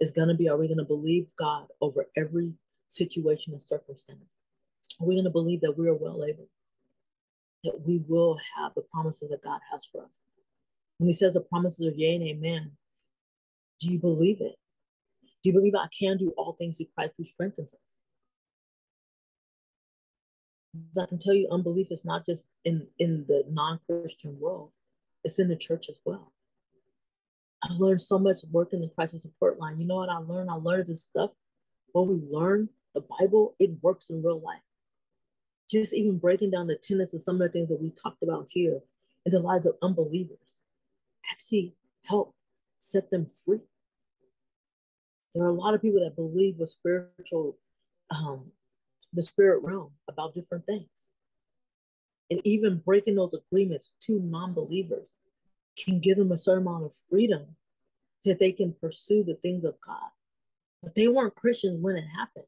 is going to be are we going to believe God over every situation and circumstance? Are we going to believe that we are well able? That we will have the promises that God has for us? When He says the promises are yea and amen, do you believe it? Do you believe I can do all things through Christ who strengthens us? I can tell you, unbelief is not just in, in the non Christian world, it's in the church as well. I learned so much working in the crisis support line. You know what I learned? I learned this stuff. When we learn the Bible, it works in real life. Just even breaking down the tenets of some of the things that we talked about here in the lives of unbelievers actually help set them free. There are a lot of people that believe with spiritual, um, the spirit realm about different things. And even breaking those agreements to non believers can give them a certain amount of freedom that they can pursue the things of God. But they weren't Christians when it happened.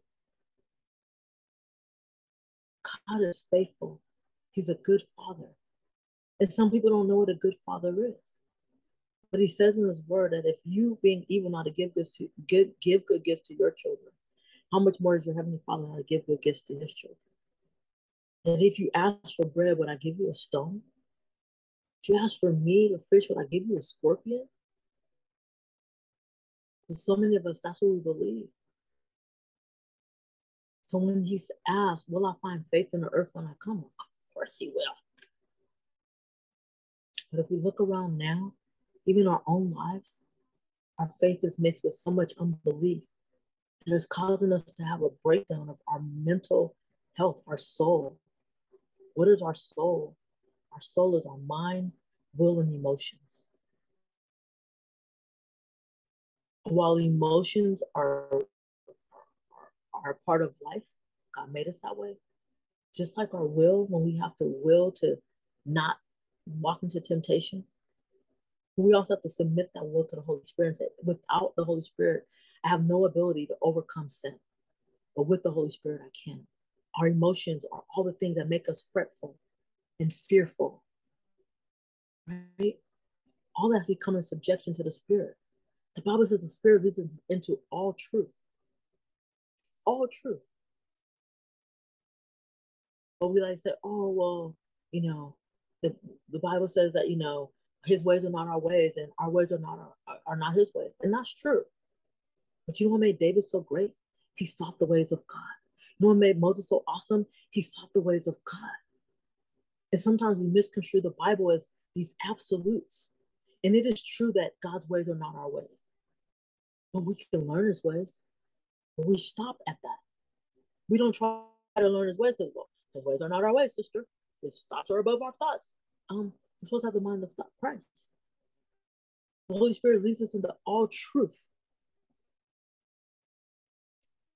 God is faithful. He's a good father. And some people don't know what a good father is. But he says in his word that if you being evil not to give good to give, good gifts to your children, how much more is your heavenly father not to give good gifts to his children? And if you ask for bread, would I give you a stone? If you ask for meat or fish, would I give you a scorpion? And so many of us, that's what we believe. So when he's asked, Will I find faith in the earth when I come? Of course he will. But if we look around now, even our own lives, our faith is mixed with so much unbelief. And It is causing us to have a breakdown of our mental health, our soul. What is our soul? Our soul is our mind, will, and emotions. While emotions are, are part of life, God made us that way. Just like our will, when we have to will to not walk into temptation, we also have to submit that will to the Holy Spirit and say, without the Holy Spirit, I have no ability to overcome sin. But with the Holy Spirit, I can. Our emotions are all the things that make us fretful and fearful. Right? All that we come in subjection to the Spirit. The Bible says the Spirit leads us into all truth. All truth. But we like to say, oh, well, you know, the, the Bible says that, you know, his ways are not our ways and our ways are not our, are not his ways. And that's true. But you know what made David so great? He sought the ways of God. You know what made Moses so awesome? He sought the ways of God. And sometimes we misconstrue the Bible as these absolutes. And it is true that God's ways are not our ways. But we can learn his ways. But we stop at that. We don't try to learn his ways because his ways are not our ways, sister. His thoughts are above our thoughts. Um, we're supposed to have the mind of Christ. The Holy Spirit leads us into all truth.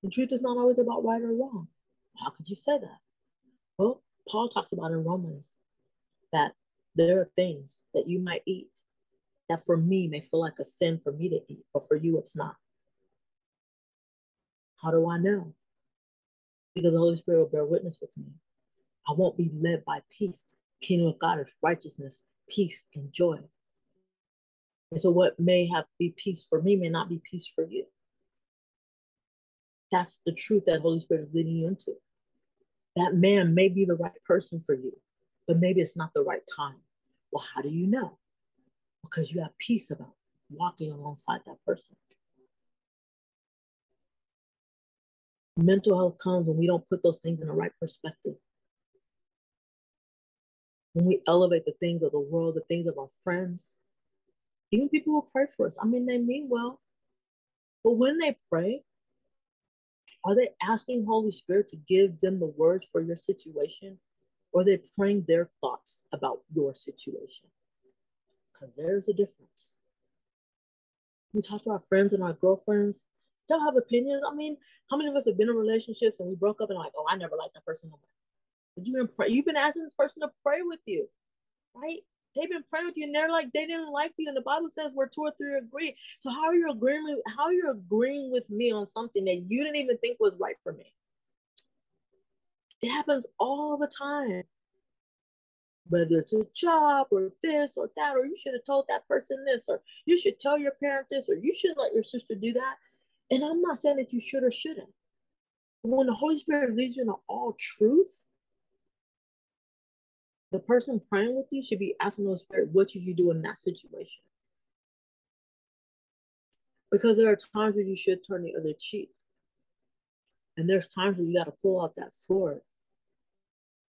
The truth is not always about right or wrong. How could you say that? Well, Paul talks about in Romans that there are things that you might eat that for me may feel like a sin for me to eat, but for you it's not. How do I know? Because the Holy Spirit will bear witness with me. I won't be led by peace. Kingdom of God is righteousness, peace, and joy. And so what may have be peace for me may not be peace for you. That's the truth that Holy Spirit is leading you into. That man may be the right person for you, but maybe it's not the right time. Well, how do you know? Because you have peace about walking alongside that person. Mental health comes when we don't put those things in the right perspective. When we elevate the things of the world, the things of our friends, even people who pray for us. I mean, they mean well, but when they pray, are they asking Holy Spirit to give them the words for your situation? Or are they praying their thoughts about your situation? Because there's a difference. We talk to our friends and our girlfriends, they'll have opinions. I mean, how many of us have been in relationships and we broke up and like, oh, I never liked that person. But you've been pray- you've been asking this person to pray with you, right? They've been praying with you, and they're like they didn't like you. And the Bible says we're two or three agree. So how are you agreeing? With, how are you agreeing with me on something that you didn't even think was right for me? It happens all the time. Whether it's a job or this or that, or you should have told that person this, or you should tell your parent this, or you shouldn't let your sister do that. And I'm not saying that you should or shouldn't. When the Holy Spirit leads you into all truth, the person praying with you should be asking the Spirit, what should you do in that situation? Because there are times where you should turn the other cheek. And there's times where you got to pull out that sword.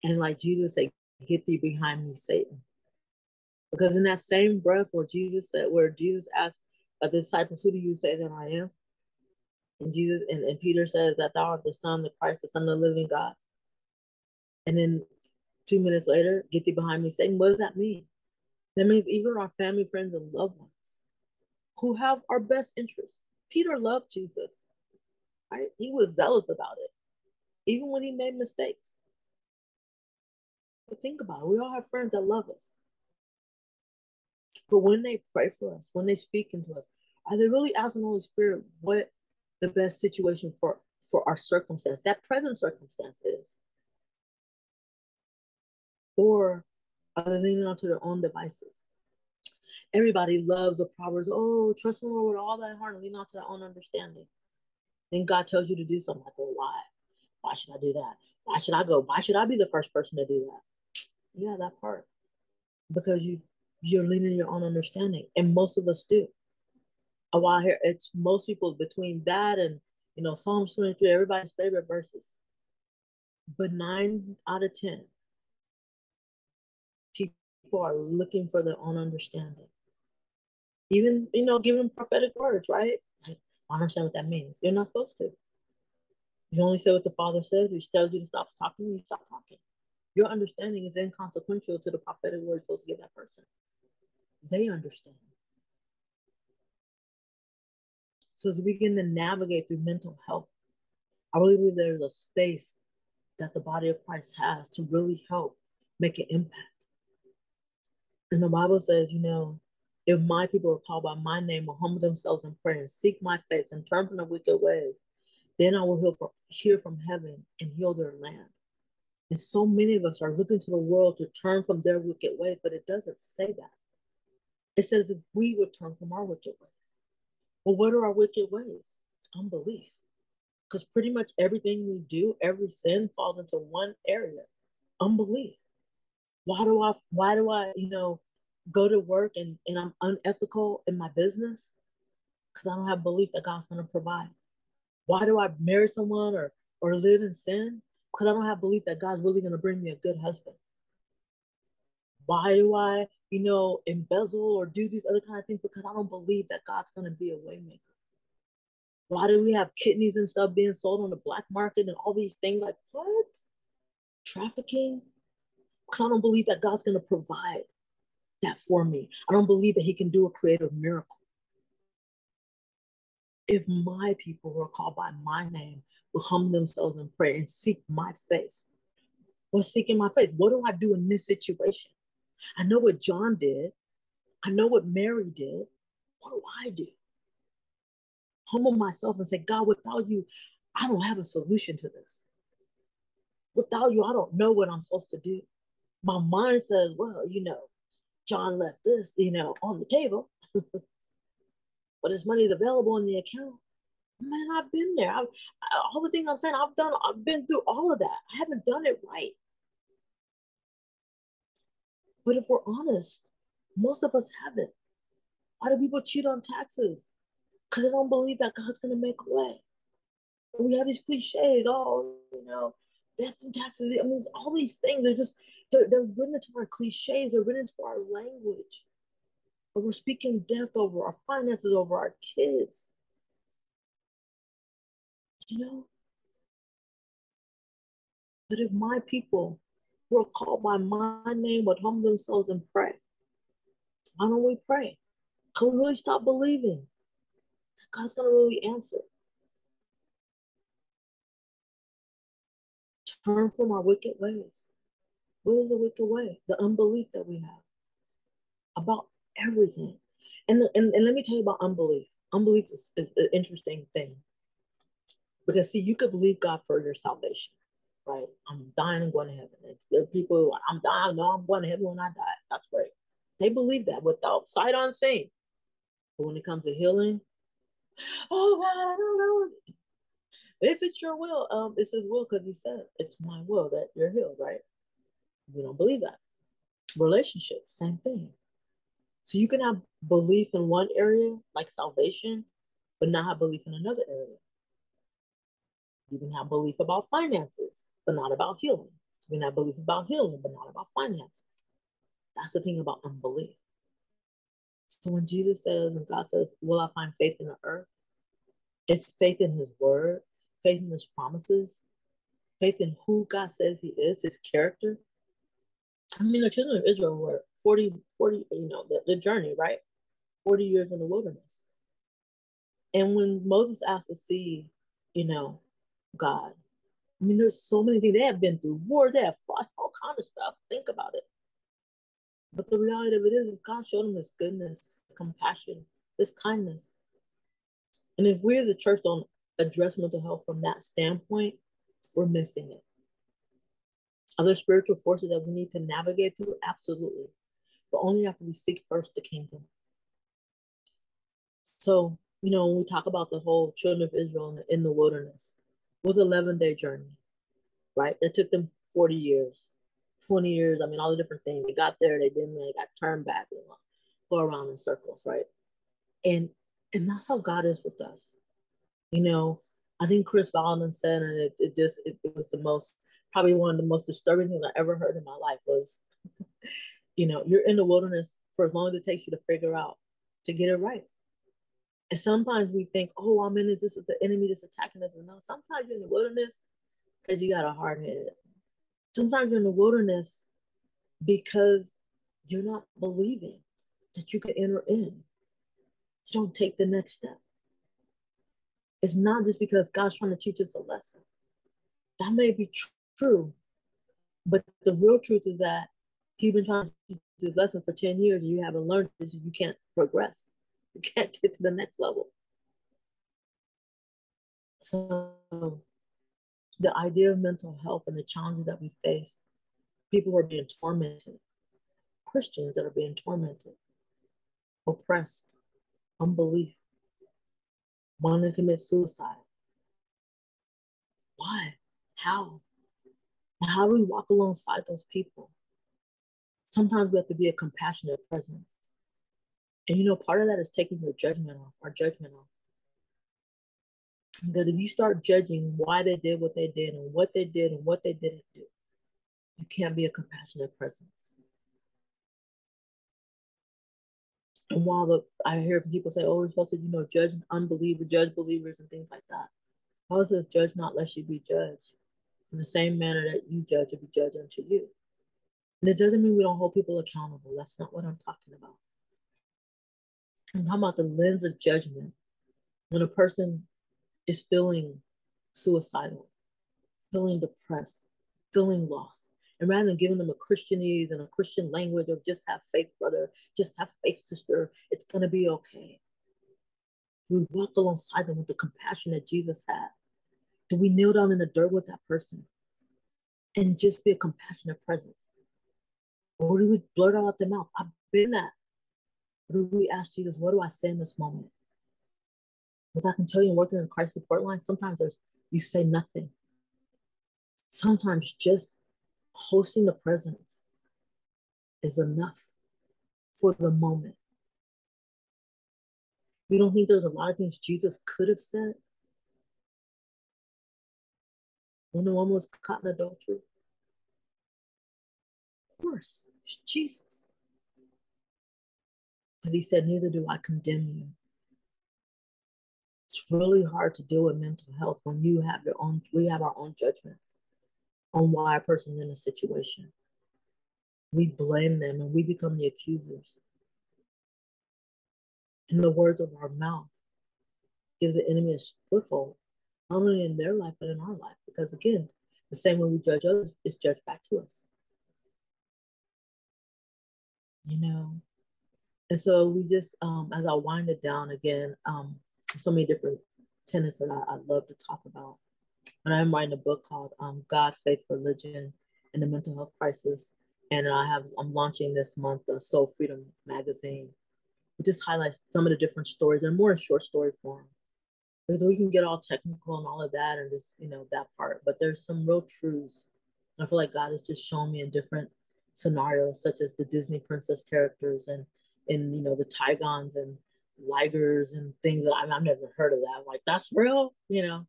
And like Jesus said, get thee behind me, Satan. Because in that same breath where Jesus said, where Jesus asked the disciples, who do you say that I am? And Jesus and, and Peter says that thou art the Son, the Christ, the Son of the living God. And then Two minutes later, get thee behind me, Satan. What does that mean? That means even our family, friends, and loved ones who have our best interests. Peter loved Jesus, right? He was zealous about it, even when he made mistakes. But think about it. We all have friends that love us. But when they pray for us, when they speak into us, are they really asking the Holy Spirit what the best situation for, for our circumstance, that present circumstance is? Or are they leaning onto their own devices? Everybody loves the Proverbs. Oh, trust the Lord with all thy heart and lean onto their own understanding. Then God tells you to do something like, well, why? Why should I do that? Why should I go? Why should I be the first person to do that? Yeah, that part. Because you you're leaning your own understanding. And most of us do. A while here, it's most people between that and you know, Psalms 23, everybody's favorite verses. But nine out of ten people are looking for their own understanding. Even, you know, giving prophetic words, right? I understand what that means. You're not supposed to. You only say what the Father says. He tells you to stop talking, you stop talking. Your understanding is inconsequential to the prophetic word supposed to give that person. They understand. So as we begin to navigate through mental health, I really believe there's a space that the body of Christ has to really help make an impact. And the Bible says, you know, if my people are called by my name will humble themselves and pray and seek my face and turn from their wicked ways, then I will hear from, hear from heaven and heal their land. And so many of us are looking to the world to turn from their wicked ways, but it doesn't say that. It says if we would turn from our wicked ways. Well, what are our wicked ways? Unbelief. Because pretty much everything we do, every sin falls into one area unbelief why do I why do I, you know, go to work and, and I'm unethical in my business? Because I don't have belief that God's gonna provide. Why do I marry someone or or live in sin? Because I don't have belief that God's really gonna bring me a good husband. Why do I, you know, embezzle or do these other kind of things? Because I don't believe that God's gonna be a waymaker. Why do we have kidneys and stuff being sold on the black market and all these things like what? Trafficking, because I don't believe that God's going to provide that for me. I don't believe that He can do a creative miracle. If my people who are called by my name will humble themselves and pray and seek my face, well, seeking my face, what do I do in this situation? I know what John did. I know what Mary did. What do I do? Humble myself and say, God, without you, I don't have a solution to this. Without you, I don't know what I'm supposed to do. My mind says, well, you know, John left this, you know, on the table, (laughs) but his money is available in the account. Man, I've been there. I've, all the things I'm saying, I've done, I've been through all of that. I haven't done it right. But if we're honest, most of us haven't. Why do people cheat on taxes? Because they don't believe that God's going to make a way. we have these cliches, oh, you know, death and taxes. I mean, it's all these things, they're just, they're, they're written into our cliches, they're written into our language. But we're speaking death over our finances, over our kids. You know? But if my people who are called by my name would humble themselves and pray, why don't we pray? Can we really stop believing that God's going to really answer? Turn from our wicked ways. What is the wicked way? The unbelief that we have about everything. And, and, and let me tell you about unbelief. Unbelief is, is an interesting thing. Because see, you could believe God for your salvation, right? I'm dying and going to heaven. There are people, I'm dying, no, I'm going to heaven when I die. That's great. They believe that without sight unseen. But when it comes to healing, oh God, I don't know. If it's your will, um, it's his will because he said it's my will that you're healed, right? We don't believe that. Relationship, same thing. So you can have belief in one area, like salvation, but not have belief in another area. You can have belief about finances, but not about healing. You can have belief about healing, but not about finances. That's the thing about unbelief. So when Jesus says and God says, Will I find faith in the earth? It's faith in his word, faith in his promises, faith in who God says he is, his character. I mean, the children of Israel were 40, 40 you know, the, the journey, right? 40 years in the wilderness. And when Moses asked to see, you know, God, I mean, there's so many things. They have been through wars, they have fought all kind of stuff. Think about it. But the reality of it is, God showed them his goodness, compassion, his kindness. And if we as a church don't address mental health from that standpoint, we're missing it. Are there spiritual forces that we need to navigate through? Absolutely. But only after we seek first the kingdom. So, you know, when we talk about the whole children of Israel in the wilderness, it was an 11 day journey, right? It took them 40 years. 20 years. I mean, all the different things. They got there, they didn't, they got turned back and go around in circles, right? And and that's how God is with us. You know, I think Kris Vallotton said, and it, it just it, it was the most probably one of the most disturbing things I ever heard in my life was, (laughs) you know, you're in the wilderness for as long as it takes you to figure out to get it right. And sometimes we think, oh, I'm in this, this is the enemy that's attacking us. And no, sometimes you're in the wilderness because you got a hard head sometimes you're in the wilderness because you're not believing that you can enter in. You don't take the next step. It's not just because God's trying to teach us a lesson. That may be tr- true, but the real truth is that you've been trying to this lesson for 10 years and you haven't learned this, you can't progress. You can't get to the next level. So the idea of mental health and the challenges that we face, people are being tormented, Christians that are being tormented, oppressed, unbelief, wanting to commit suicide. Why? How? And how do we walk alongside those people? Sometimes we have to be a compassionate presence. And you know, part of that is taking your judgment off, our judgment off. Because if you start judging why they did what they did and what they did and what they didn't do, you can't be a compassionate presence. And while the, I hear people say, oh, we're supposed to, you know, judge unbelievers, judge believers and things like that. Paul says, judge not lest you be judged. In the same manner that you judge will be judged unto you. And it doesn't mean we don't hold people accountable. That's not what I'm talking about. I'm talking about the lens of judgment. When a person is feeling suicidal, feeling depressed, feeling lost. And rather than giving them a Christianese and a Christian language of just have faith, brother, just have faith, sister, it's going to be okay. We walk alongside them with the compassion that Jesus had? Do we kneel down in the dirt with that person and just be a compassionate presence? Or do we blurt out their mouth? I've been that. Or do we ask Jesus, what do I say in this moment? Because I can tell you, working in the crisis support line, sometimes there's you say nothing. Sometimes just hosting the presence is enough for the moment. You don't think there's a lot of things Jesus could have said? When the woman was caught in adultery? Of course, Jesus. But he said, Neither do I condemn you. It's really hard to deal with mental health when you have your own, we have our own judgments on why a person's in a situation. We blame them and we become the accusers. And the words of our mouth gives the enemy a foothold, not only in their life, but in our life. Because again, the same way we judge others is judged back to us. You know? And so we just, um, as I wind it down again, um, so many different tenets that I, I love to talk about. And I'm writing a book called um, God, Faith, Religion, and the Mental Health Crisis. And I have I'm launching this month the Soul Freedom magazine. It just highlights some of the different stories and more in short story form. Because we can get all technical and all of that and just, you know, that part. But there's some real truths. I feel like God has just shown me in different scenarios, such as the Disney princess characters and and you know the Tigons and ligers and things that I, I've never heard of that. I'm like, that's real, you know.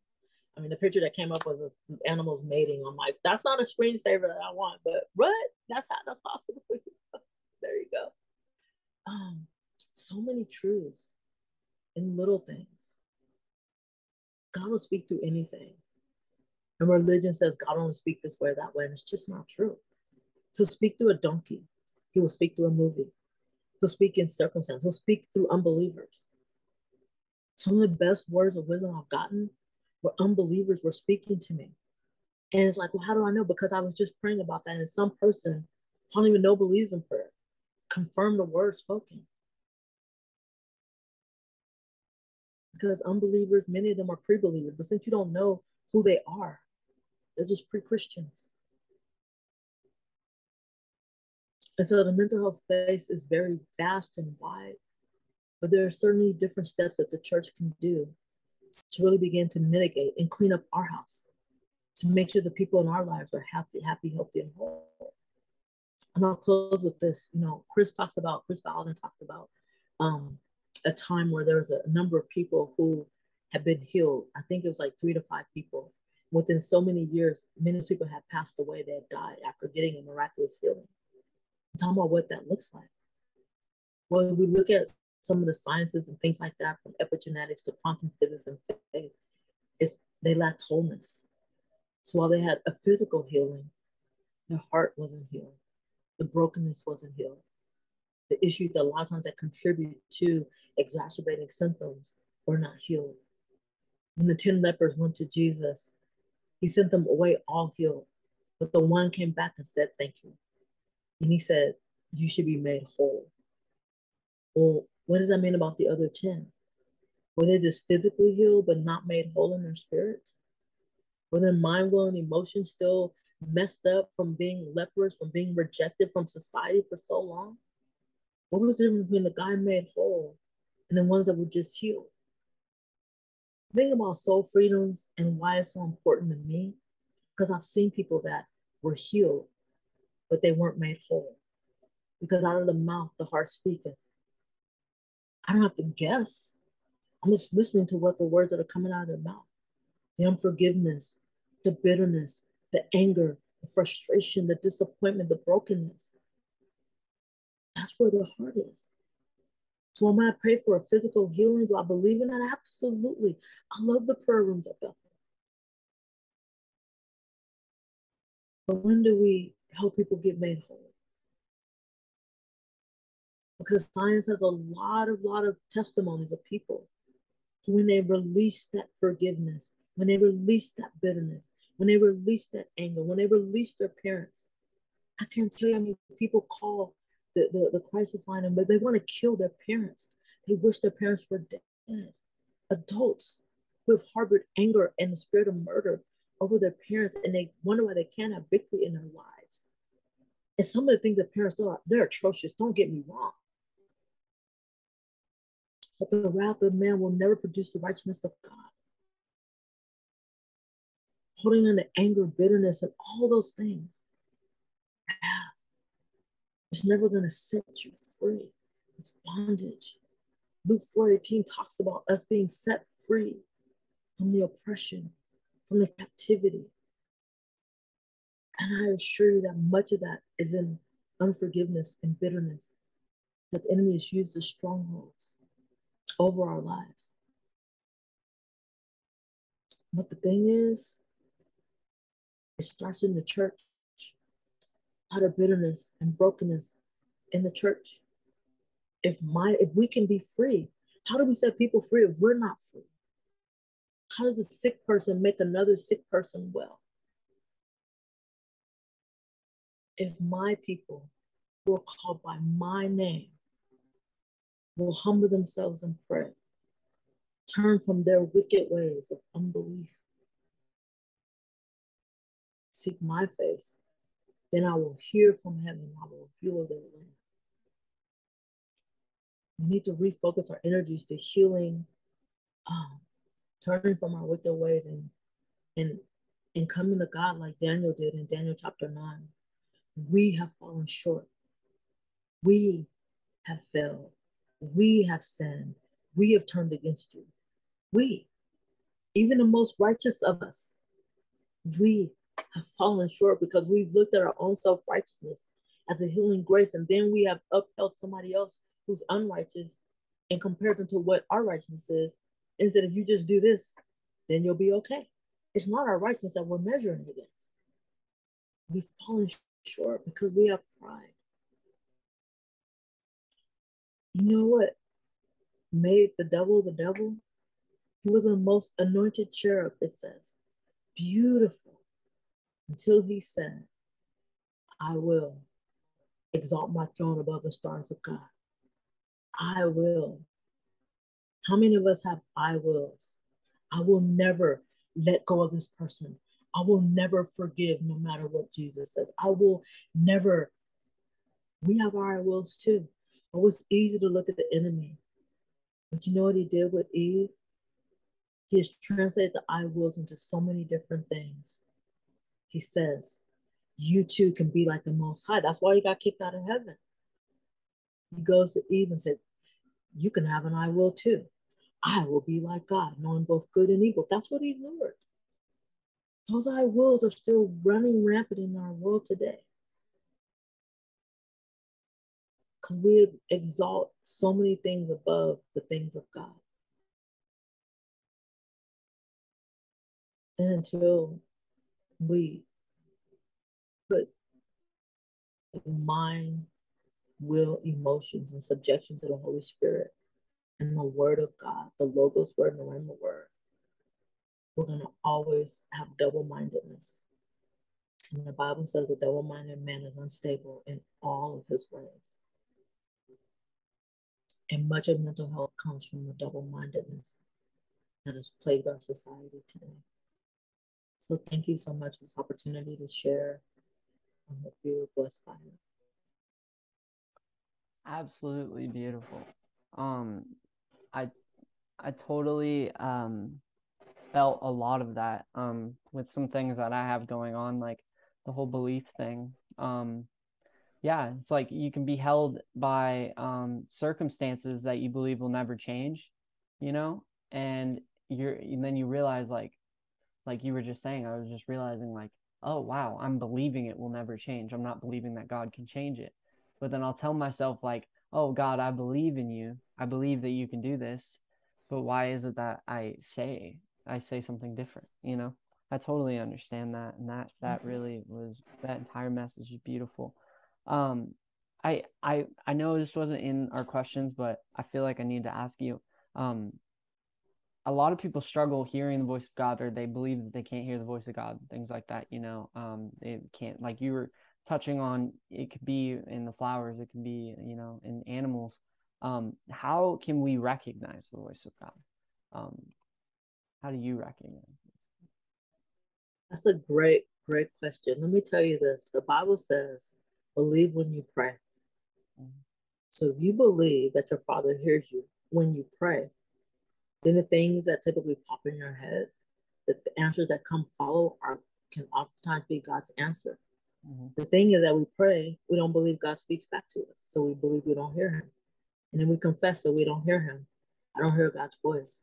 I mean, the picture that came up was of animals mating. I'm like, that's not a screensaver that I want, but what? That's how that's possible. (laughs) there you go. Um, so many truths in little things. God will speak through anything. And religion says God only speak this way or that way, and it's just not true. He'll speak through a donkey. He will speak through a movie. He'll speak in circumstance. He'll speak through unbelievers. Some of the best words of wisdom I've gotten were unbelievers were speaking to me. And it's like, well, how do I know? Because I was just praying about that. And some person, I don't even know believes in prayer, confirmed the word spoken. Because unbelievers, many of them are pre-believers, but since you don't know who they are, they're just pre-Christians. And so the mental health space is very vast and wide, but there are certainly different steps that the church can do to really begin to mitigate and clean up our house, to make sure the people in our lives are happy, happy, healthy, and whole. And I'll close with this. You know, Kris talks about, Kris Vallotton talks about um, a time where there was a number of people who had been healed. I think it was like three to five people. Within so many years, many people had passed away, they had died after getting a miraculous healing. I'm talking about what that looks like. Well, if we look at some of the sciences and things like that, from epigenetics to quantum physics and faith, it's, they lacked wholeness. So while they had a physical healing, their heart wasn't healed, the brokenness wasn't healed. The issues that a lot of times that contribute to exacerbating symptoms were not healed. When the 10 lepers went to Jesus, he sent them away all healed, but the one came back and said, Thank you. And he said, You should be made whole. Well, what does that mean about the other 10? Were they just physically healed but not made whole in their spirits? Were their mind, will, and emotions still messed up from being lepers, from being rejected from society for so long? What was the difference between the guy made whole and the ones that were just healed? Think about soul freedoms and why it's so important to me. Because I've seen people that were healed but they weren't made whole. Because out of the mouth, the heart speaketh. I don't have to guess. I'm just listening to what the words that are coming out of their mouth. The unforgiveness, the bitterness, the anger, the frustration, the disappointment, the brokenness. That's where the heart is. So am I pray for a physical healing? Do I believe in that? Absolutely. I love the prayer rooms at Bethel. But when do we help people get made whole. Because science has a lot of lot of testimonies of people. So when they release that forgiveness, when they release that bitterness, when they release that anger, when they release their parents, I can't tell you how many people call the, the, the crisis line and they want to kill their parents. They wish their parents were dead. Adults who have harbored anger and the spirit of murder over their parents and they wonder why they can't have victory in their lives. And some of the things that parents do, they're atrocious. Don't get me wrong. But the wrath of man will never produce the righteousness of God. Holding on to anger, bitterness, and all those things it's never going to set you free. It's bondage. Luke 4:18 talks about us being set free from the oppression, from the captivity. And I assure you that much of that is in unforgiveness and bitterness that the enemy has used as strongholds over our lives. But the thing is, it starts in the church out of bitterness and brokenness in the church. If my if we can be free, how do we set people free if we're not free? How does a sick person make another sick person well? If my people who are called by my name will humble themselves and pray, turn from their wicked ways of unbelief, seek my face, then I will hear from heaven, I will heal their land. We need to refocus our energies to healing, um, turning from our wicked ways and and and coming to God like Daniel did in Daniel chapter 9. We have fallen short. We have failed. We have sinned. We have turned against you. We, even the most righteous of us, we have fallen short because we've looked at our own self righteousness as a healing grace, and then we have upheld somebody else who's unrighteous and compared them to what our righteousness is. And said, if you just do this, then you'll be okay. It's not our righteousness that we're measuring against. We've fallen short because we have pride. You know what made the devil the devil? He was the most anointed cherub, it says. Beautiful until he said, I will exalt my throne above the stars of God. I will. How many of us have I wills? I will never let go of this person. I will never forgive no matter what Jesus says. I will never. We have our wills too. It was easy to look at the enemy. But you know what he did with Eve? He has translated the I wills into so many different things he says, you too can be like the Most High. That's why he got kicked out of heaven. He goes to Eve and said, You can have an I will too. I will be like God, knowing both good and evil. That's what he learned. Those I wills are still running rampant in our world today. Because we exalt so many things above the things of God. And until we put mind, will, emotions and subjection to the Holy Spirit and the Word of God, the Logos Word and the Rhema Word, we're going to always have double mindedness. And the Bible says a double minded man is unstable in all of his ways. And much of mental health comes from the double mindedness that has plagued our society today. So thank you so much for this opportunity to share. I hope you were blessed by it. Absolutely beautiful. Um, I I totally um felt a lot of that um with some things that I have going on, like the whole belief thing. Um, yeah, it's like you can be held by um circumstances that you believe will never change, you know, and you're and then you realize like like you were just saying, I was just realizing like, oh wow, I'm believing it will never change. I'm not believing that God can change it. But then I'll tell myself like, oh God, I believe in you. I believe that you can do this. But why is it that I say I say something different, you know? I totally understand that and that that mm-hmm. really was that entire message is beautiful. Um I I I know this wasn't in our questions, but I feel like I need to ask you um a lot of people struggle hearing the voice of God or they believe that they can't hear the voice of God, things like that, you know. Um, they can't like you were touching on it could be in the flowers, it could be you know in animals. Um, how can we recognize the voice of God? Um, how do you recognize? It? That's a great, great question. Let me tell you this: the Bible says, "Believe when you pray." Mm-hmm. So if you believe that your Father hears you when you pray, then the things that typically pop in your head, that the answers that come follow are can oftentimes be God's answer. Mm-hmm. The thing is that we pray, we don't believe God speaks back to us. So we believe we don't hear him. And then we confess that we don't hear him. I don't hear God's voice.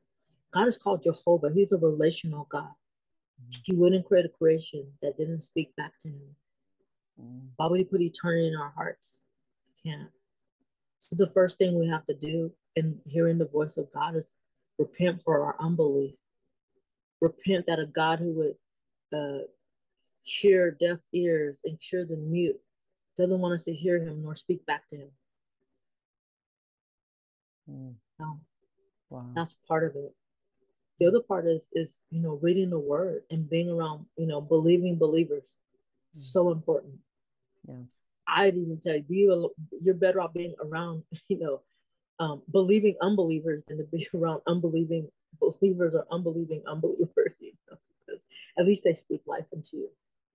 God is called Jehovah. He's a relational God. Mm-hmm. He wouldn't create a creation that didn't speak back to him. Mm-hmm. Why would he put eternity in our hearts? He can't. So the first thing we have to do in hearing the voice of God is repent for our unbelief. Repent that a God who would uh, hear deaf ears and cure the mute doesn't want us to hear him nor speak back to him. Mm. No. Wow. That's part of it. The other part is is you know reading the word and being around you know believing believers. Mm. So important. Yeah. I'd even tell you, you you're better off being around (laughs) you know um, believing unbelievers than to be around unbelieving believers or unbelieving unbelievers. (laughs) You know, because at least they speak life into you.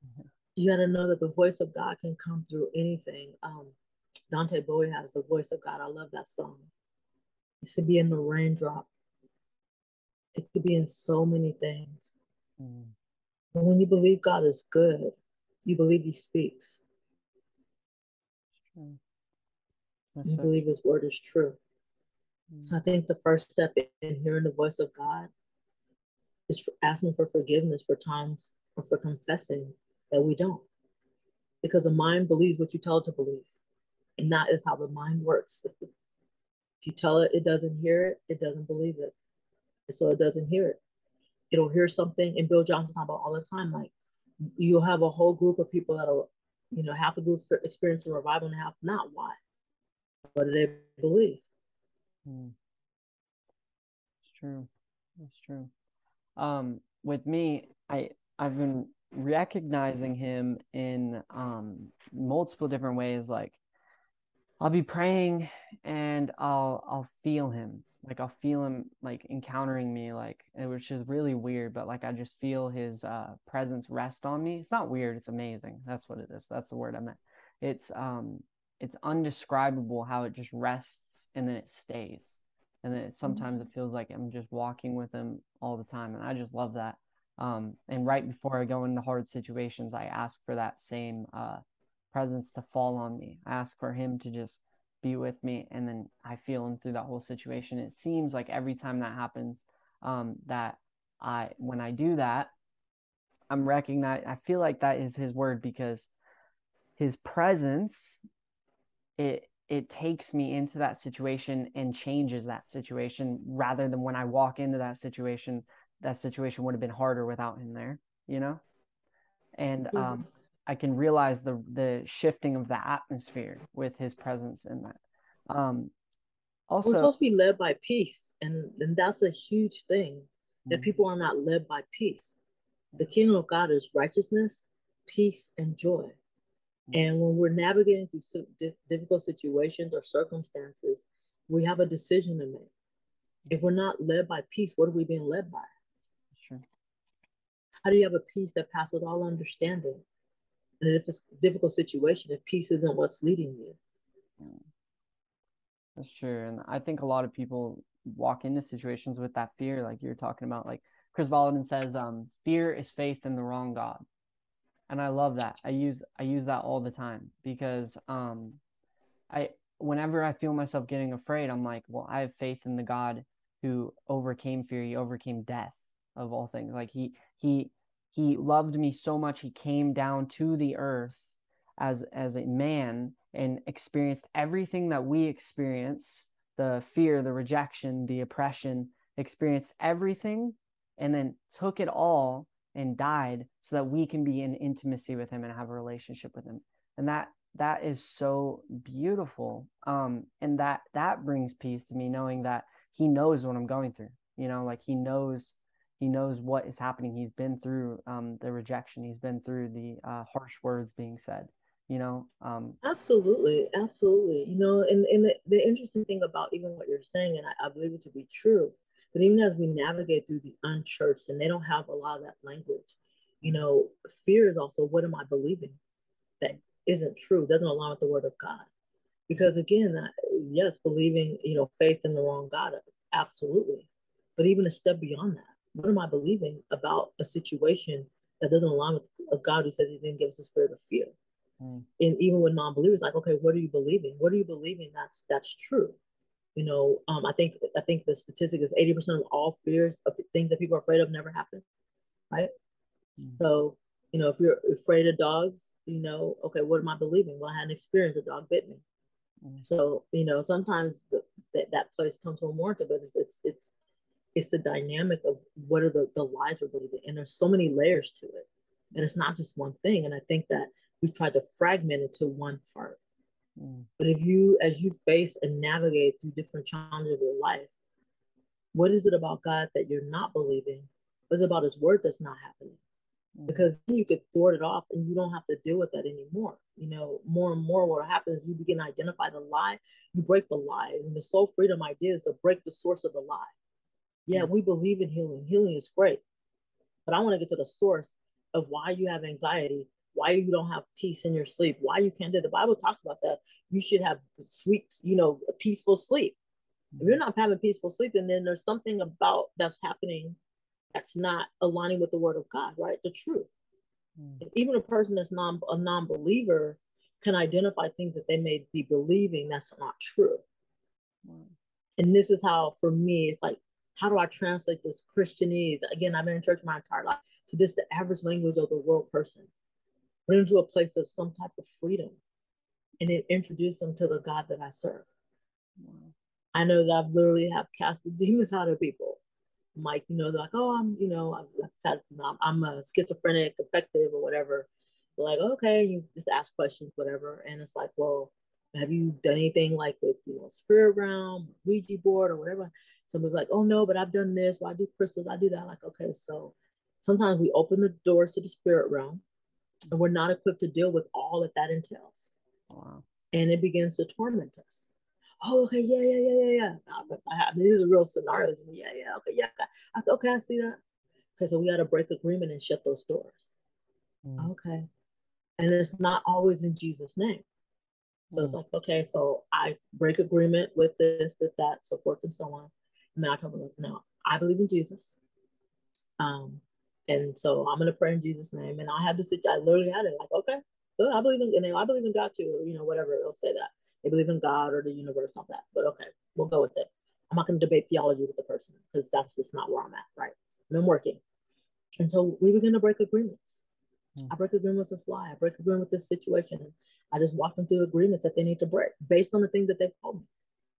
Mm-hmm. You got to know that the voice of God can come through anything. Um, Dante Bowe has the voice of God. I love that song. It should be in the raindrop. It could be in so many things. Mm. But when you believe God is good, you believe He speaks. Mm. You believe His word is true. Mm. So I think the first step in hearing the voice of God is for asking for forgiveness for times or for confessing that we don't. Because the mind believes what you tell it to believe. And that is how the mind works. (laughs) If you tell it it doesn't hear it, it doesn't believe it. And so it doesn't hear it. It'll hear something, and Bill Johnson talk about all the time, like you'll have a whole group of people that'll, you know, half the group experience a revival and half not. Why? What do they believe? Hmm. It's true. It's true. Um, with me, I I've been recognizing him in um multiple different ways. Like I'll be praying and I'll I'll feel him. Like I'll feel him like encountering me, like which is really weird, but like I just feel his uh presence rest on me. It's not weird, it's amazing. That's what it is. That's the word I meant. It's um it's undescribable how it just rests and then it stays. And then it, sometimes it feels like I'm just walking with him all the time. And I just love that. Um, and right before I go into hard situations, I ask for that same uh, presence to fall on me. I ask for him to just be with me, and then I feel him through that whole situation. It seems like every time that happens, um, that I when I do that, I'm recognize. I feel like that is his word because his presence, it it takes me into that situation and changes that situation rather than when I walk into that situation, that situation would have been harder without him there, you know? And mm-hmm. um, I can realize the the shifting of the atmosphere with his presence in that. Um, also, we're supposed to be led by peace, and and that's a huge thing that mm-hmm. people are not led by peace. The kingdom of God is righteousness, peace, and joy. And when we're navigating through difficult situations or circumstances, we have a decision to make. If we're not led by peace, what are we being led by? Sure. How do you have a peace that passes all understanding? And if it's a difficult situation, if peace isn't what's leading you. That's true. And I think a lot of people walk into situations with that fear, like you're talking about. Like Kris Vallotton says, um, fear is faith in the wrong God. And I love that. I use I use that all the time because um I whenever I feel myself getting afraid, I'm like, well, I have faith in the God who overcame fear, he overcame death of all things. Like he he he loved me so much he came down to the earth as as a man and experienced everything that we experience the fear the rejection the oppression experienced everything and then took it all and died so that we can be in intimacy with him and have a relationship with him and that that is so beautiful um and that that brings peace to me knowing that he knows what i'm going through you know like he knows he knows what is happening. He's been through um, the rejection. He's been through the uh, harsh words being said. you know um absolutely absolutely you know and, and the, the interesting thing about even what you're saying and I, I believe it to be true but even as we navigate through the unchurched and they don't have a lot of that language you know fear is also what am i believing that isn't true doesn't align with the word of god? Because again yes believing you know faith in the wrong god absolutely. But even a step beyond that what am i believing about a situation that doesn't align with a god who says he didn't give us the spirit of fear? Mm. and even with non-believers like okay what are you believing? What are you believing that's that's true you know um, i think i think the statistic is 80% of all fears of things that people are afraid of never happen right mm. so you know if you're afraid of dogs you know okay what am i believing well i had an experience a dog bit me mm. so you know sometimes the, that, that place comes from warranted but it's, it's it's it's the dynamic of what are the, the lies we're believing and there's so many layers to it and it's not just one thing and i think that we've tried to fragment it to one part mm. but if you as you face and navigate through different challenges of your life what is it about god that you're not believing what's about his word that's not happening mm. because you could thwart it off and you don't have to deal with that anymore you know more and more what happens is you begin to identify the lie you break the lie and the soul freedom idea is to break the source of the lie yeah, we believe in healing. Healing is great. But I want to get to the source of why you have anxiety, why you don't have peace in your sleep, why you can't do the Bible talks about that. You should have sweet, you know, a peaceful sleep. If you're not having peaceful sleep, and then there's something about that's happening that's not aligning with the word of God, right? The truth. Mm. Even a person that's non a non-believer can identify things that they may be believing that's not true. Mm. And this is how, for me, it's like how do I translate this Christianese? Again, I've been in church my entire life to just the average language of the world person. Bring them to a place of some type of freedom and it introduce them to the God that I serve. I know that I've literally have cast the demons out of people. Like, you know, they're like, oh, I'm, you know, I've had, I'm a schizophrenic, affective, or whatever. They're like, okay, you just ask questions, whatever. And it's like, well, have you done anything like with, you know, spirit realm, Ouija board, or whatever? Somebody's like, oh no, but I've done this. Well, I do crystals. I do that. Like, okay, so sometimes we open the doors to the spirit realm and we're not equipped to deal with all that that entails. Wow. And it begins to torment us. Oh, okay, yeah, yeah, yeah, yeah, yeah. I, I, these are real scenarios. Yeah, yeah, okay, yeah, okay, okay I see that. Okay, so we got to break agreement and shut those doors. Mm. Okay. And it's not always in Jesus' name. So mm. it's like, okay, so I break agreement with this, with that, so forth and so on. And then I him, no, I believe in Jesus. Um, and so I'm gonna pray in Jesus' name. And I had to sit, I literally had it like, okay, good, I believe in and I believe in God too, or you know, whatever they'll say that. They believe in God or the universe, all that. But okay, we'll go with it. I'm not gonna debate theology with the person because that's just not where I'm at, right? And I'm working. And so we begin to break agreements. Mm. I break agreements with this lie. I break agreement with this situation. I just walk them through agreements that they need to break based on the things that they've told me.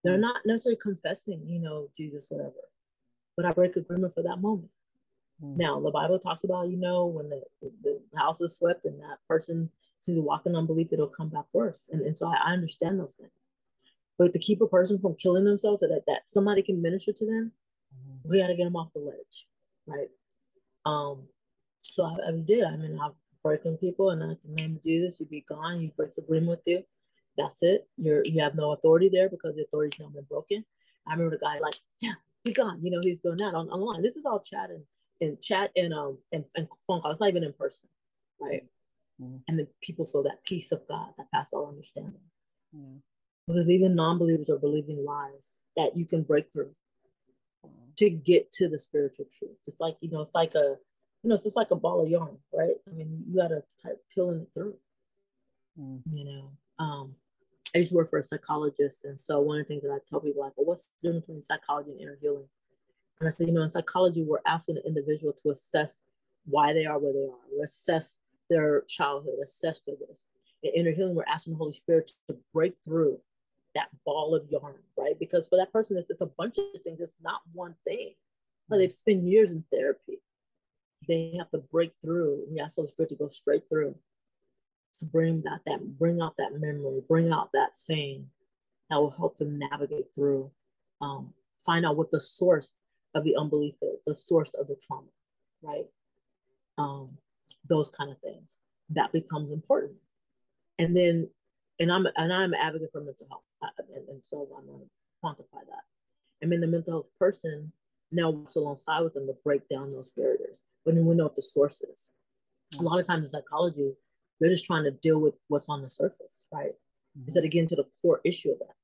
They're not necessarily confessing, you know, Jesus, whatever, but I break agreement for that moment. Mm. Now, the Bible talks about, you know, when the, the house is swept and that person sees walking unbelief, it'll come back worse. And, and so I, I understand those things. But to keep a person from killing themselves so that, that somebody can minister to them, mm-hmm. we got to get them off the ledge, right? Um, so I, I did. I mean, I've broken people, and in the name of Jesus, you be gone. He breaks agreement with you. That's it. You're you have no authority there because the authority's now been broken. I remember the guy like, yeah, be gone. You know, he's doing that on online. This is all chat and, and chat and um and, and phone calls. It's not even in person, right? Mm-hmm. And then people feel that peace of God that passes all understanding. Mm-hmm. Because even non-believers are believing lies that you can break through mm-hmm. to get to the spiritual truth. It's like, you know, it's like a, you know, it's just like a ball of yarn, right? I mean, you gotta type peeling it through. Mm. You know. Um, I used to work for a psychologist. And so one of the things that I tell people, like, well, what's the difference between psychology and inner healing? And I said, you know, in psychology, we're asking the individual to assess why they are where they are, we assess their childhood, assess their this. In inner healing, we're asking the Holy Spirit to break through that ball of yarn, right? Because for that person, it's, it's a bunch of things. It's not one thing. But they've spent years in therapy. They have to break through. We ask the Holy Spirit to go straight through to bring that that bring out that memory, bring out that thing that will help them navigate through, um, find out what the source of the unbelief is, the source of the trauma, right? Um, those kind of things that becomes important. and then and i'm and i'm an advocate for mental health and, and so i'm going to quantify that and then the mental health person now works alongside with them to break down those barriers but then we know what the source is a lot of times in psychology they're just trying to deal with what's on the surface right mm-hmm. instead of getting to the core issue of that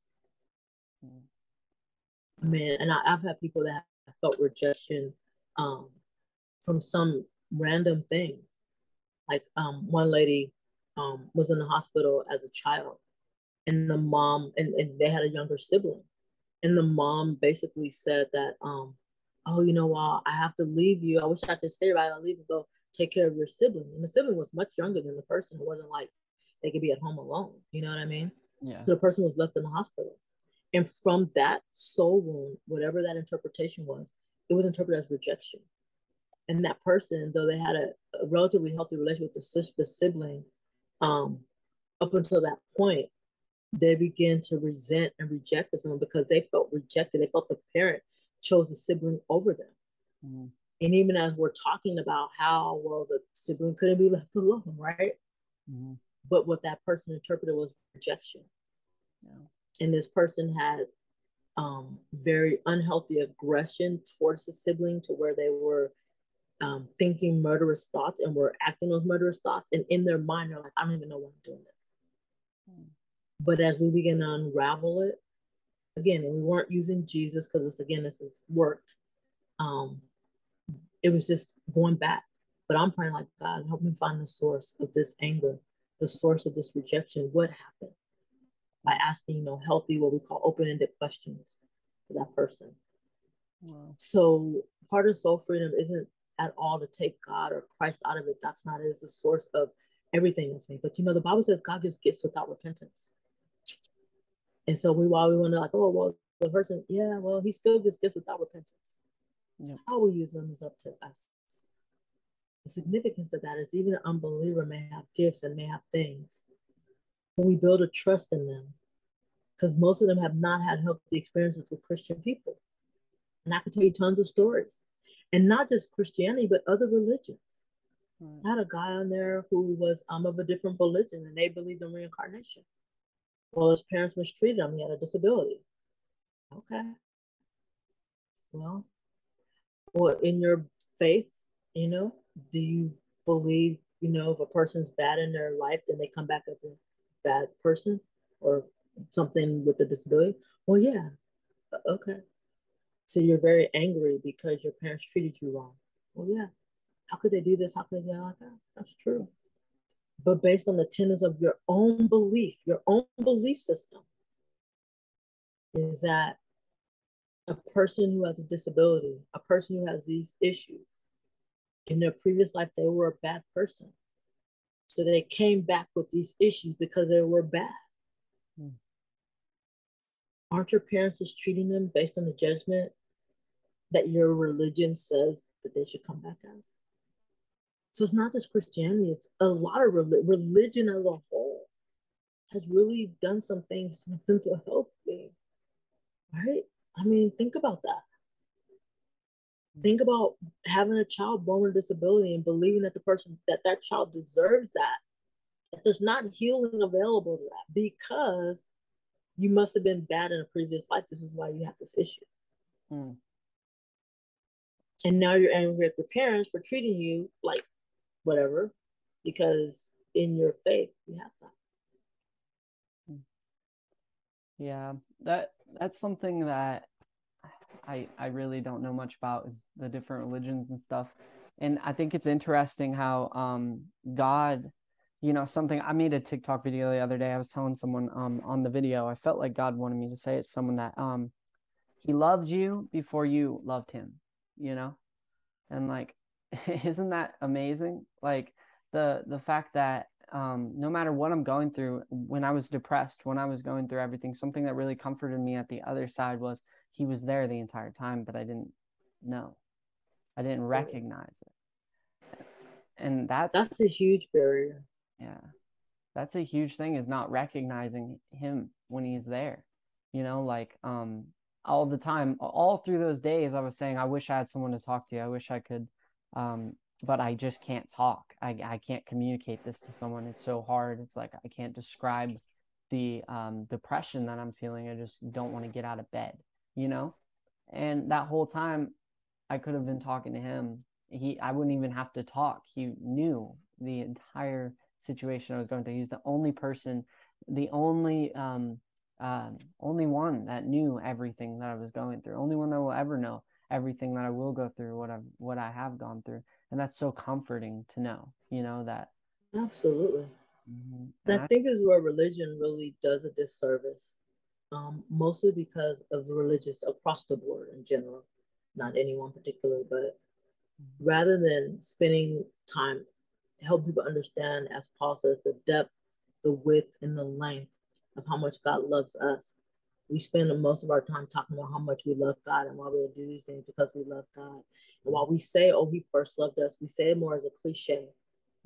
mm-hmm. i mean and I, have had people that have felt rejection um, from some random thing like um, one lady um, was in the hospital as a child, and the mom and, and they had a younger sibling, and the mom basically said that, um, "Oh, you know what? I have to leave you. I wish I could stay, right? I'll leave and go take care of your sibling." And the sibling was much younger than the person. It wasn't like they could be at home alone. You know what I mean? Yeah. So the person was left in the hospital, and from that soul wound, whatever that interpretation was, it was interpreted as rejection and that person, though they had a, a relatively healthy relationship with the, the sibling, um, up until that point, they began to resent and reject them because they felt rejected. They felt the parent chose the sibling over them. Mm-hmm. And even as we're talking about how, well, the sibling couldn't be left alone, right? Mm-hmm. But what that person interpreted was rejection. Yeah. And this person had um, very unhealthy aggression towards the sibling to where they were um, thinking murderous thoughts and were acting those murderous thoughts. And in their mind, they're like, I don't even know why I'm doing this. Mm. But as we begin to unravel it, again, and we weren't using Jesus because this, again, this is work. Um, it was just going back. But I'm praying like, God, help me find the source of this anger, the source of this rejection. What happened? By asking, you know, healthy, what we call open-ended questions for that person. Wow. So part of soul freedom isn't at all to take God or Christ out of it. That's not it. It's the source of everything that's made. But you know, the Bible says God gives gifts without repentance. And so we while we want to like, oh well, the person, yeah, well, he still gives gifts without repentance. Yeah. How we use them is up to us. The significance of that is even an unbeliever may have gifts and may have things. We build a trust in them. Because most of them have not had healthy experiences with Christian people. And I can tell you tons of stories and not just Christianity, but other religions. Right. I had a guy on there who was um, of a different religion and they believed in reincarnation. Well, his parents mistreated him. He had a disability. Okay. Well, well, in your faith, you know, do you believe, you know, if a person's bad in their life, then they come back as a bad person or something with a disability? Well, yeah. Okay. So you're very angry because your parents treated you wrong. Well, yeah. How could they do this? How could they do like that? That's true. But based on the tenets of your own belief, your own belief system, is that a person who has a disability, a person who has these issues, in their previous life, they were a bad person. So they came back with these issues because they were bad. Hmm. Aren't your parents just treating them based on the judgment that your religion says that they should come back as. So it's not just Christianity, it's a lot of re- religion as a whole has really done some things with mental health thing. Right? I mean, think about that. Think about having a child born with a disability and believing that the person that that child deserves that. That there's not healing available to that because you must have been bad in a previous life. This is why you have this issue. Mm and now you're angry at your parents for treating you like whatever because in your faith you have that yeah that that's something that i i really don't know much about is the different religions and stuff. And i think it's interesting how um god you know something i made a tiktok video the other day. I was telling someone um on the video i felt like god wanted me to say it to someone that um he loved you before you loved him you know? And like (laughs) isn't that amazing? Like the the fact that um, no matter what i'm going through when i was depressed when i was going through everything something that really comforted me at the other side was he was there the entire time but i didn't know i didn't recognize it and that's that's a huge barrier yeah that's a huge thing is not recognizing him when he's there you know like um all the time all through those days i was saying i wish i had someone to talk to i wish i could um, but I just can't talk. I, I can't communicate this to someone. It's so hard. It's like I can't describe the um, depression that I'm feeling. I just don't want to get out of bed, you know? And that whole time, I could have been talking to him. He, I wouldn't even have to talk. He knew the entire situation I was going through. He's the only person, the only, um, um, only one that knew everything that I was going through. Only one that will ever know everything that I will go through, what I've, what I have gone through, and that's so comforting to know. You know that. Absolutely. Mm-hmm. I, I think is where religion really does a disservice, um, mostly because of religious across the board in general, not any one particular, but rather than spending time help people understand, as Paul says, the depth, the width, and the length of how much God loves us. We spend most of our time talking about how much we love God and why we do these things because we love God. And while we say, oh, he first loved us, we say it more as a cliche,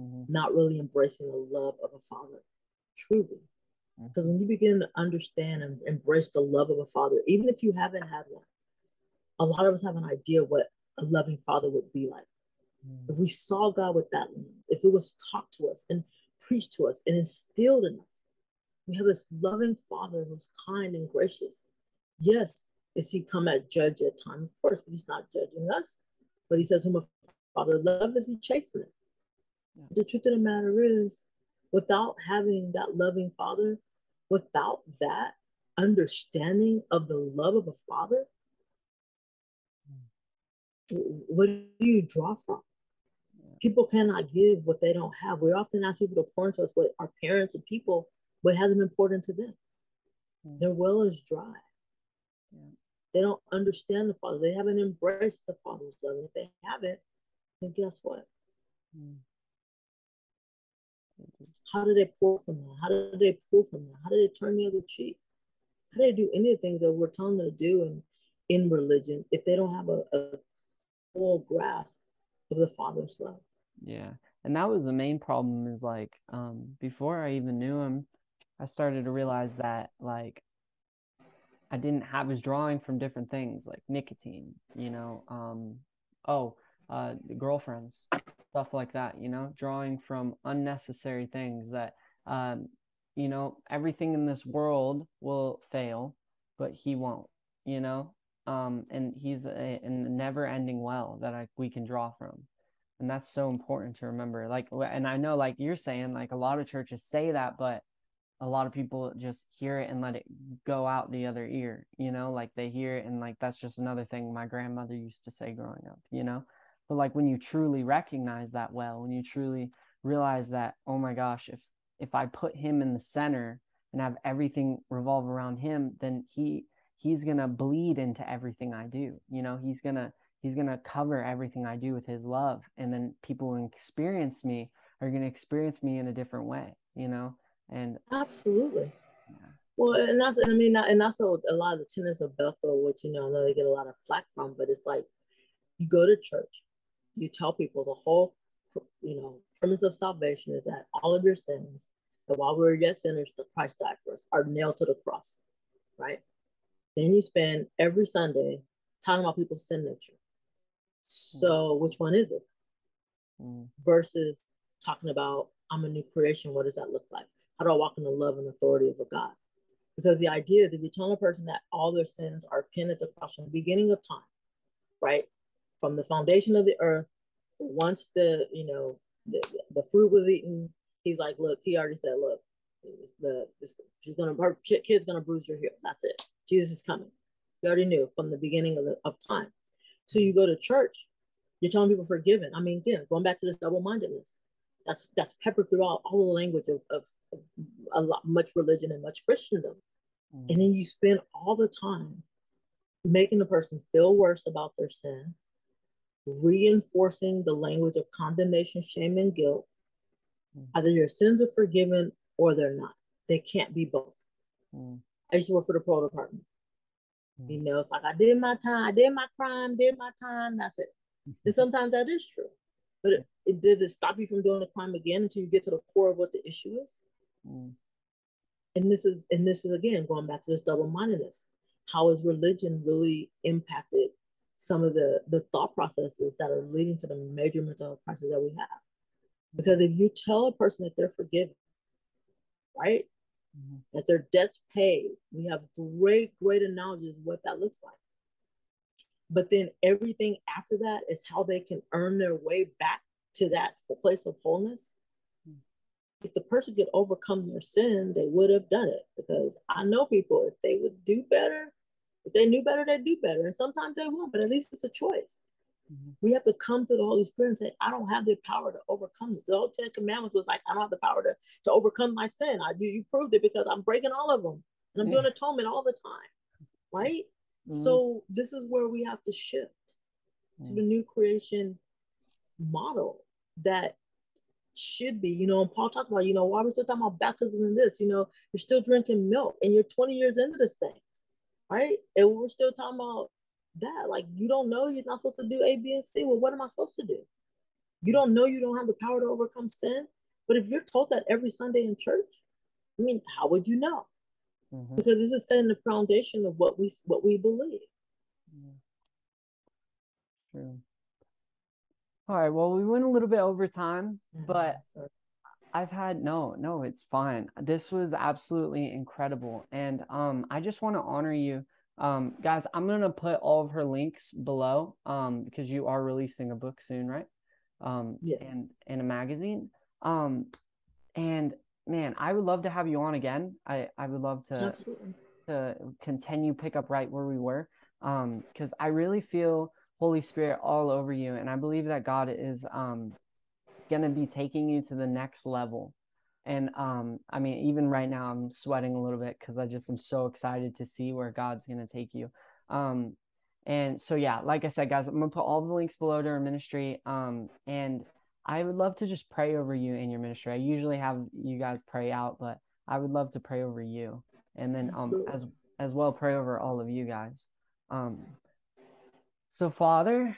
mm-hmm. not really embracing the love of a father, truly. Mm-hmm. Because when you begin to understand and embrace the love of a father, even if you haven't had one, a lot of us have an idea what a loving father would be like. Mm-hmm. If we saw God with that lens, if it was taught to us and preached to us and instilled in us, we have this loving father who's kind and gracious. Yes, is he come at judge at times? Of course, but he's not judging us. But he says, whom a father love is he chastening. Yeah. The truth of the matter is, without having that loving father, without that understanding of the love of a father, what do you draw from? People cannot give what they don't have. We often ask people to pour into us what our parents and people what hasn't been poured into them. Their well is dry. They don't understand the Father. They haven't embraced the Father's love. If they haven't, then guess what? Mm. How do they pull from that? How do they pull from that? How do they turn the other cheek? How do they do any of the things that we're telling them to do in, in religion if they don't have a, a full grasp of the Father's love? Yeah. And that was the main problem is like um, before I even knew him, I started to realize that like I didn't have his drawing from different things like nicotine, you know, um, oh, uh, girlfriends, stuff like that, you know, drawing from unnecessary things that, um, you know, everything in this world will fail, but he won't, you know, um, and he's a, a never ending well that I, we can draw from. And that's so important to remember. Like, and I know, like you're saying, like a lot of churches say that, but a lot of people just hear it and let it go out the other ear, you know, like they hear it and like that's just another thing my grandmother used to say growing up, you know. But like when you truly recognize that well, when you truly realize that, oh my gosh, if if I put him in the center and have everything revolve around him, then he he's gonna bleed into everything I do. You know, he's gonna he's gonna cover everything I do with his love. And then people who experience me are gonna experience me in a different way, you know and absolutely. Yeah. Well, and that's I mean, and that's a, a lot of the tenets of Bethel, which you know, I know they get a lot of flack from, but it's like you go to church, you tell people the whole, you know, premise of salvation is that all of your sins, that while we were yet sinners, the Christ died for us, are nailed to the cross, right? Then you spend every Sunday talking about people's sin nature. So, mm. which one is it? Mm. Versus talking about I'm a new creation. What does that look like? How do I walk in the love and authority of a God? Because the idea is if you tell a person that all their sins are pinned at the cross from the beginning of time, right? From the foundation of the earth, once the, you know, the, the fruit was eaten, he's like, look, he already said, look, the this, she's gonna her kid's gonna bruise your hip. That's it. Jesus is coming. You already knew from the beginning of, the, of time. So you go to church, you're telling people forgiven. I mean, again, going back to this double-mindedness. That's that's peppered throughout all the language of, of, of a lot much religion and much Christendom. Mm. And then you spend all the time making the person feel worse about their sin, reinforcing the language of condemnation, shame, and guilt. Mm. Either your sins are forgiven or they're not. They can't be both. Mm. I used to work for the parole department. Mm. You know, it's like I did my time, I did my crime, did my time, that's it. (laughs) and sometimes that is true. But it, it, does it stop you from doing the crime again until you get to the core of what the issue is? Mm. And this is and this is again going back to this double mindedness. How has religion really impacted some of the the thought processes that are leading to the major mental crisis that we have. Because if you tell a person that they're forgiven, right, mm-hmm. that their debts paid, we have great, great analogies of what that looks like. But then everything after that is how they can earn their way back to that place of wholeness. Mm. If the person could overcome their sin, they would have done it. Because I know people, if they would do better, if they knew better, they'd do better. And sometimes they won't, but at least it's a choice. Mm-hmm. We have to come to the Holy Spirit and say, I don't have the power to overcome this. The whole Ten Commandments was like, I don't have the power to, to overcome my sin. I do you proved it because I'm breaking all of them. And I'm doing atonement all the time. Right? Mm-hmm. So this is where we have to shift to the new creation model that should be, you know, and Paul talks about, you know, why are we still talking about baptism and this? You know, you're still drinking milk and you're 20 years into this thing right? And we're still talking about that. Like, you don't know you're not supposed to do A, B, and C. Well, what am I supposed to do? You don't know you don't have the power to overcome sin. But if you're told that every Sunday in church, I mean, how would you know? Mm-hmm. Because this is setting the foundation of what we what we believe. True. All right. Well, we went a little bit over time, but I've had no, no, it's fine. This was absolutely incredible. And um I just want to honor you. Um guys, I'm going to put all of her links below um because you are releasing a book soon, right? Um yes. and and a magazine. Um and man, I would love to have you on again. I I would love to absolutely. to continue pick up right where we were. Um cuz I really feel Holy Spirit all over you and I believe that God is um going to be taking you to the next level. And um, I mean, even right now, I'm sweating a little bit because I just am so excited to see where God's going to take you. Um, and so, yeah, like I said, guys, I'm going to put all the links below to our ministry. Um, and I would love to just pray over you in your ministry. I usually have you guys pray out, but I would love to pray over you. And then um, as as well pray over all of you guys. Um, so, Father,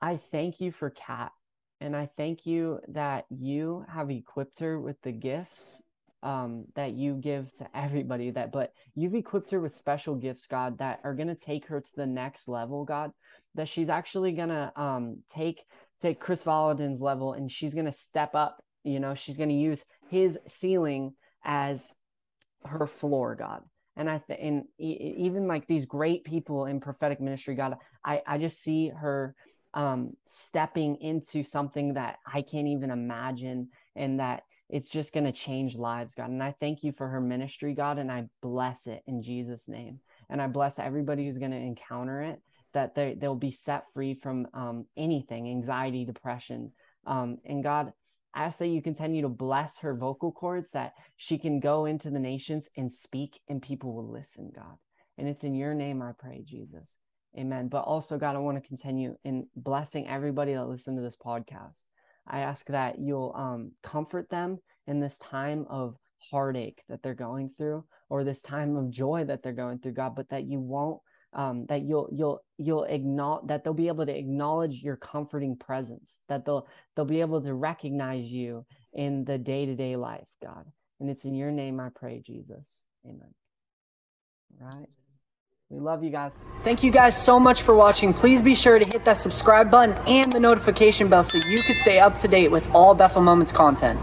I thank you for Cat. And I thank you that you have equipped her with the gifts um, that you give to everybody that but you've equipped her with special gifts god that are going to take her to the next level god that she's actually going to um, take take Kris Vallotton's level and she's going to step up you know she's going to use his ceiling as her floor god. And i th- and even like these great people in prophetic ministry god i i just see her um, stepping into something that I can't even imagine and that it's just going to change lives, God. And I thank you for her ministry, God, and I bless it in Jesus' name. And I bless everybody who's going to encounter it that they, they'll be set free from um, anything, anxiety, depression. Um, and God, I ask that you continue to bless her vocal cords, that she can go into the nations and speak and people will listen, God. And it's in your name I pray, Jesus. Amen. But also, God, I want to continue in blessing everybody that listen to this podcast. I ask that you'll um, comfort them in this time of heartache that they're going through, or this time of joy that they're going through, God. But that you won't, um, that you'll you'll you'll acknowledge that they'll be able to acknowledge your comforting presence. That they'll they'll be able to recognize you in the day to day life, God. And it's in your name I pray, Jesus. Amen. Right. We love you guys. Thank you guys so much for watching. Please be sure to hit that subscribe button and the notification bell so you can stay up to date with all Bethel Moments content.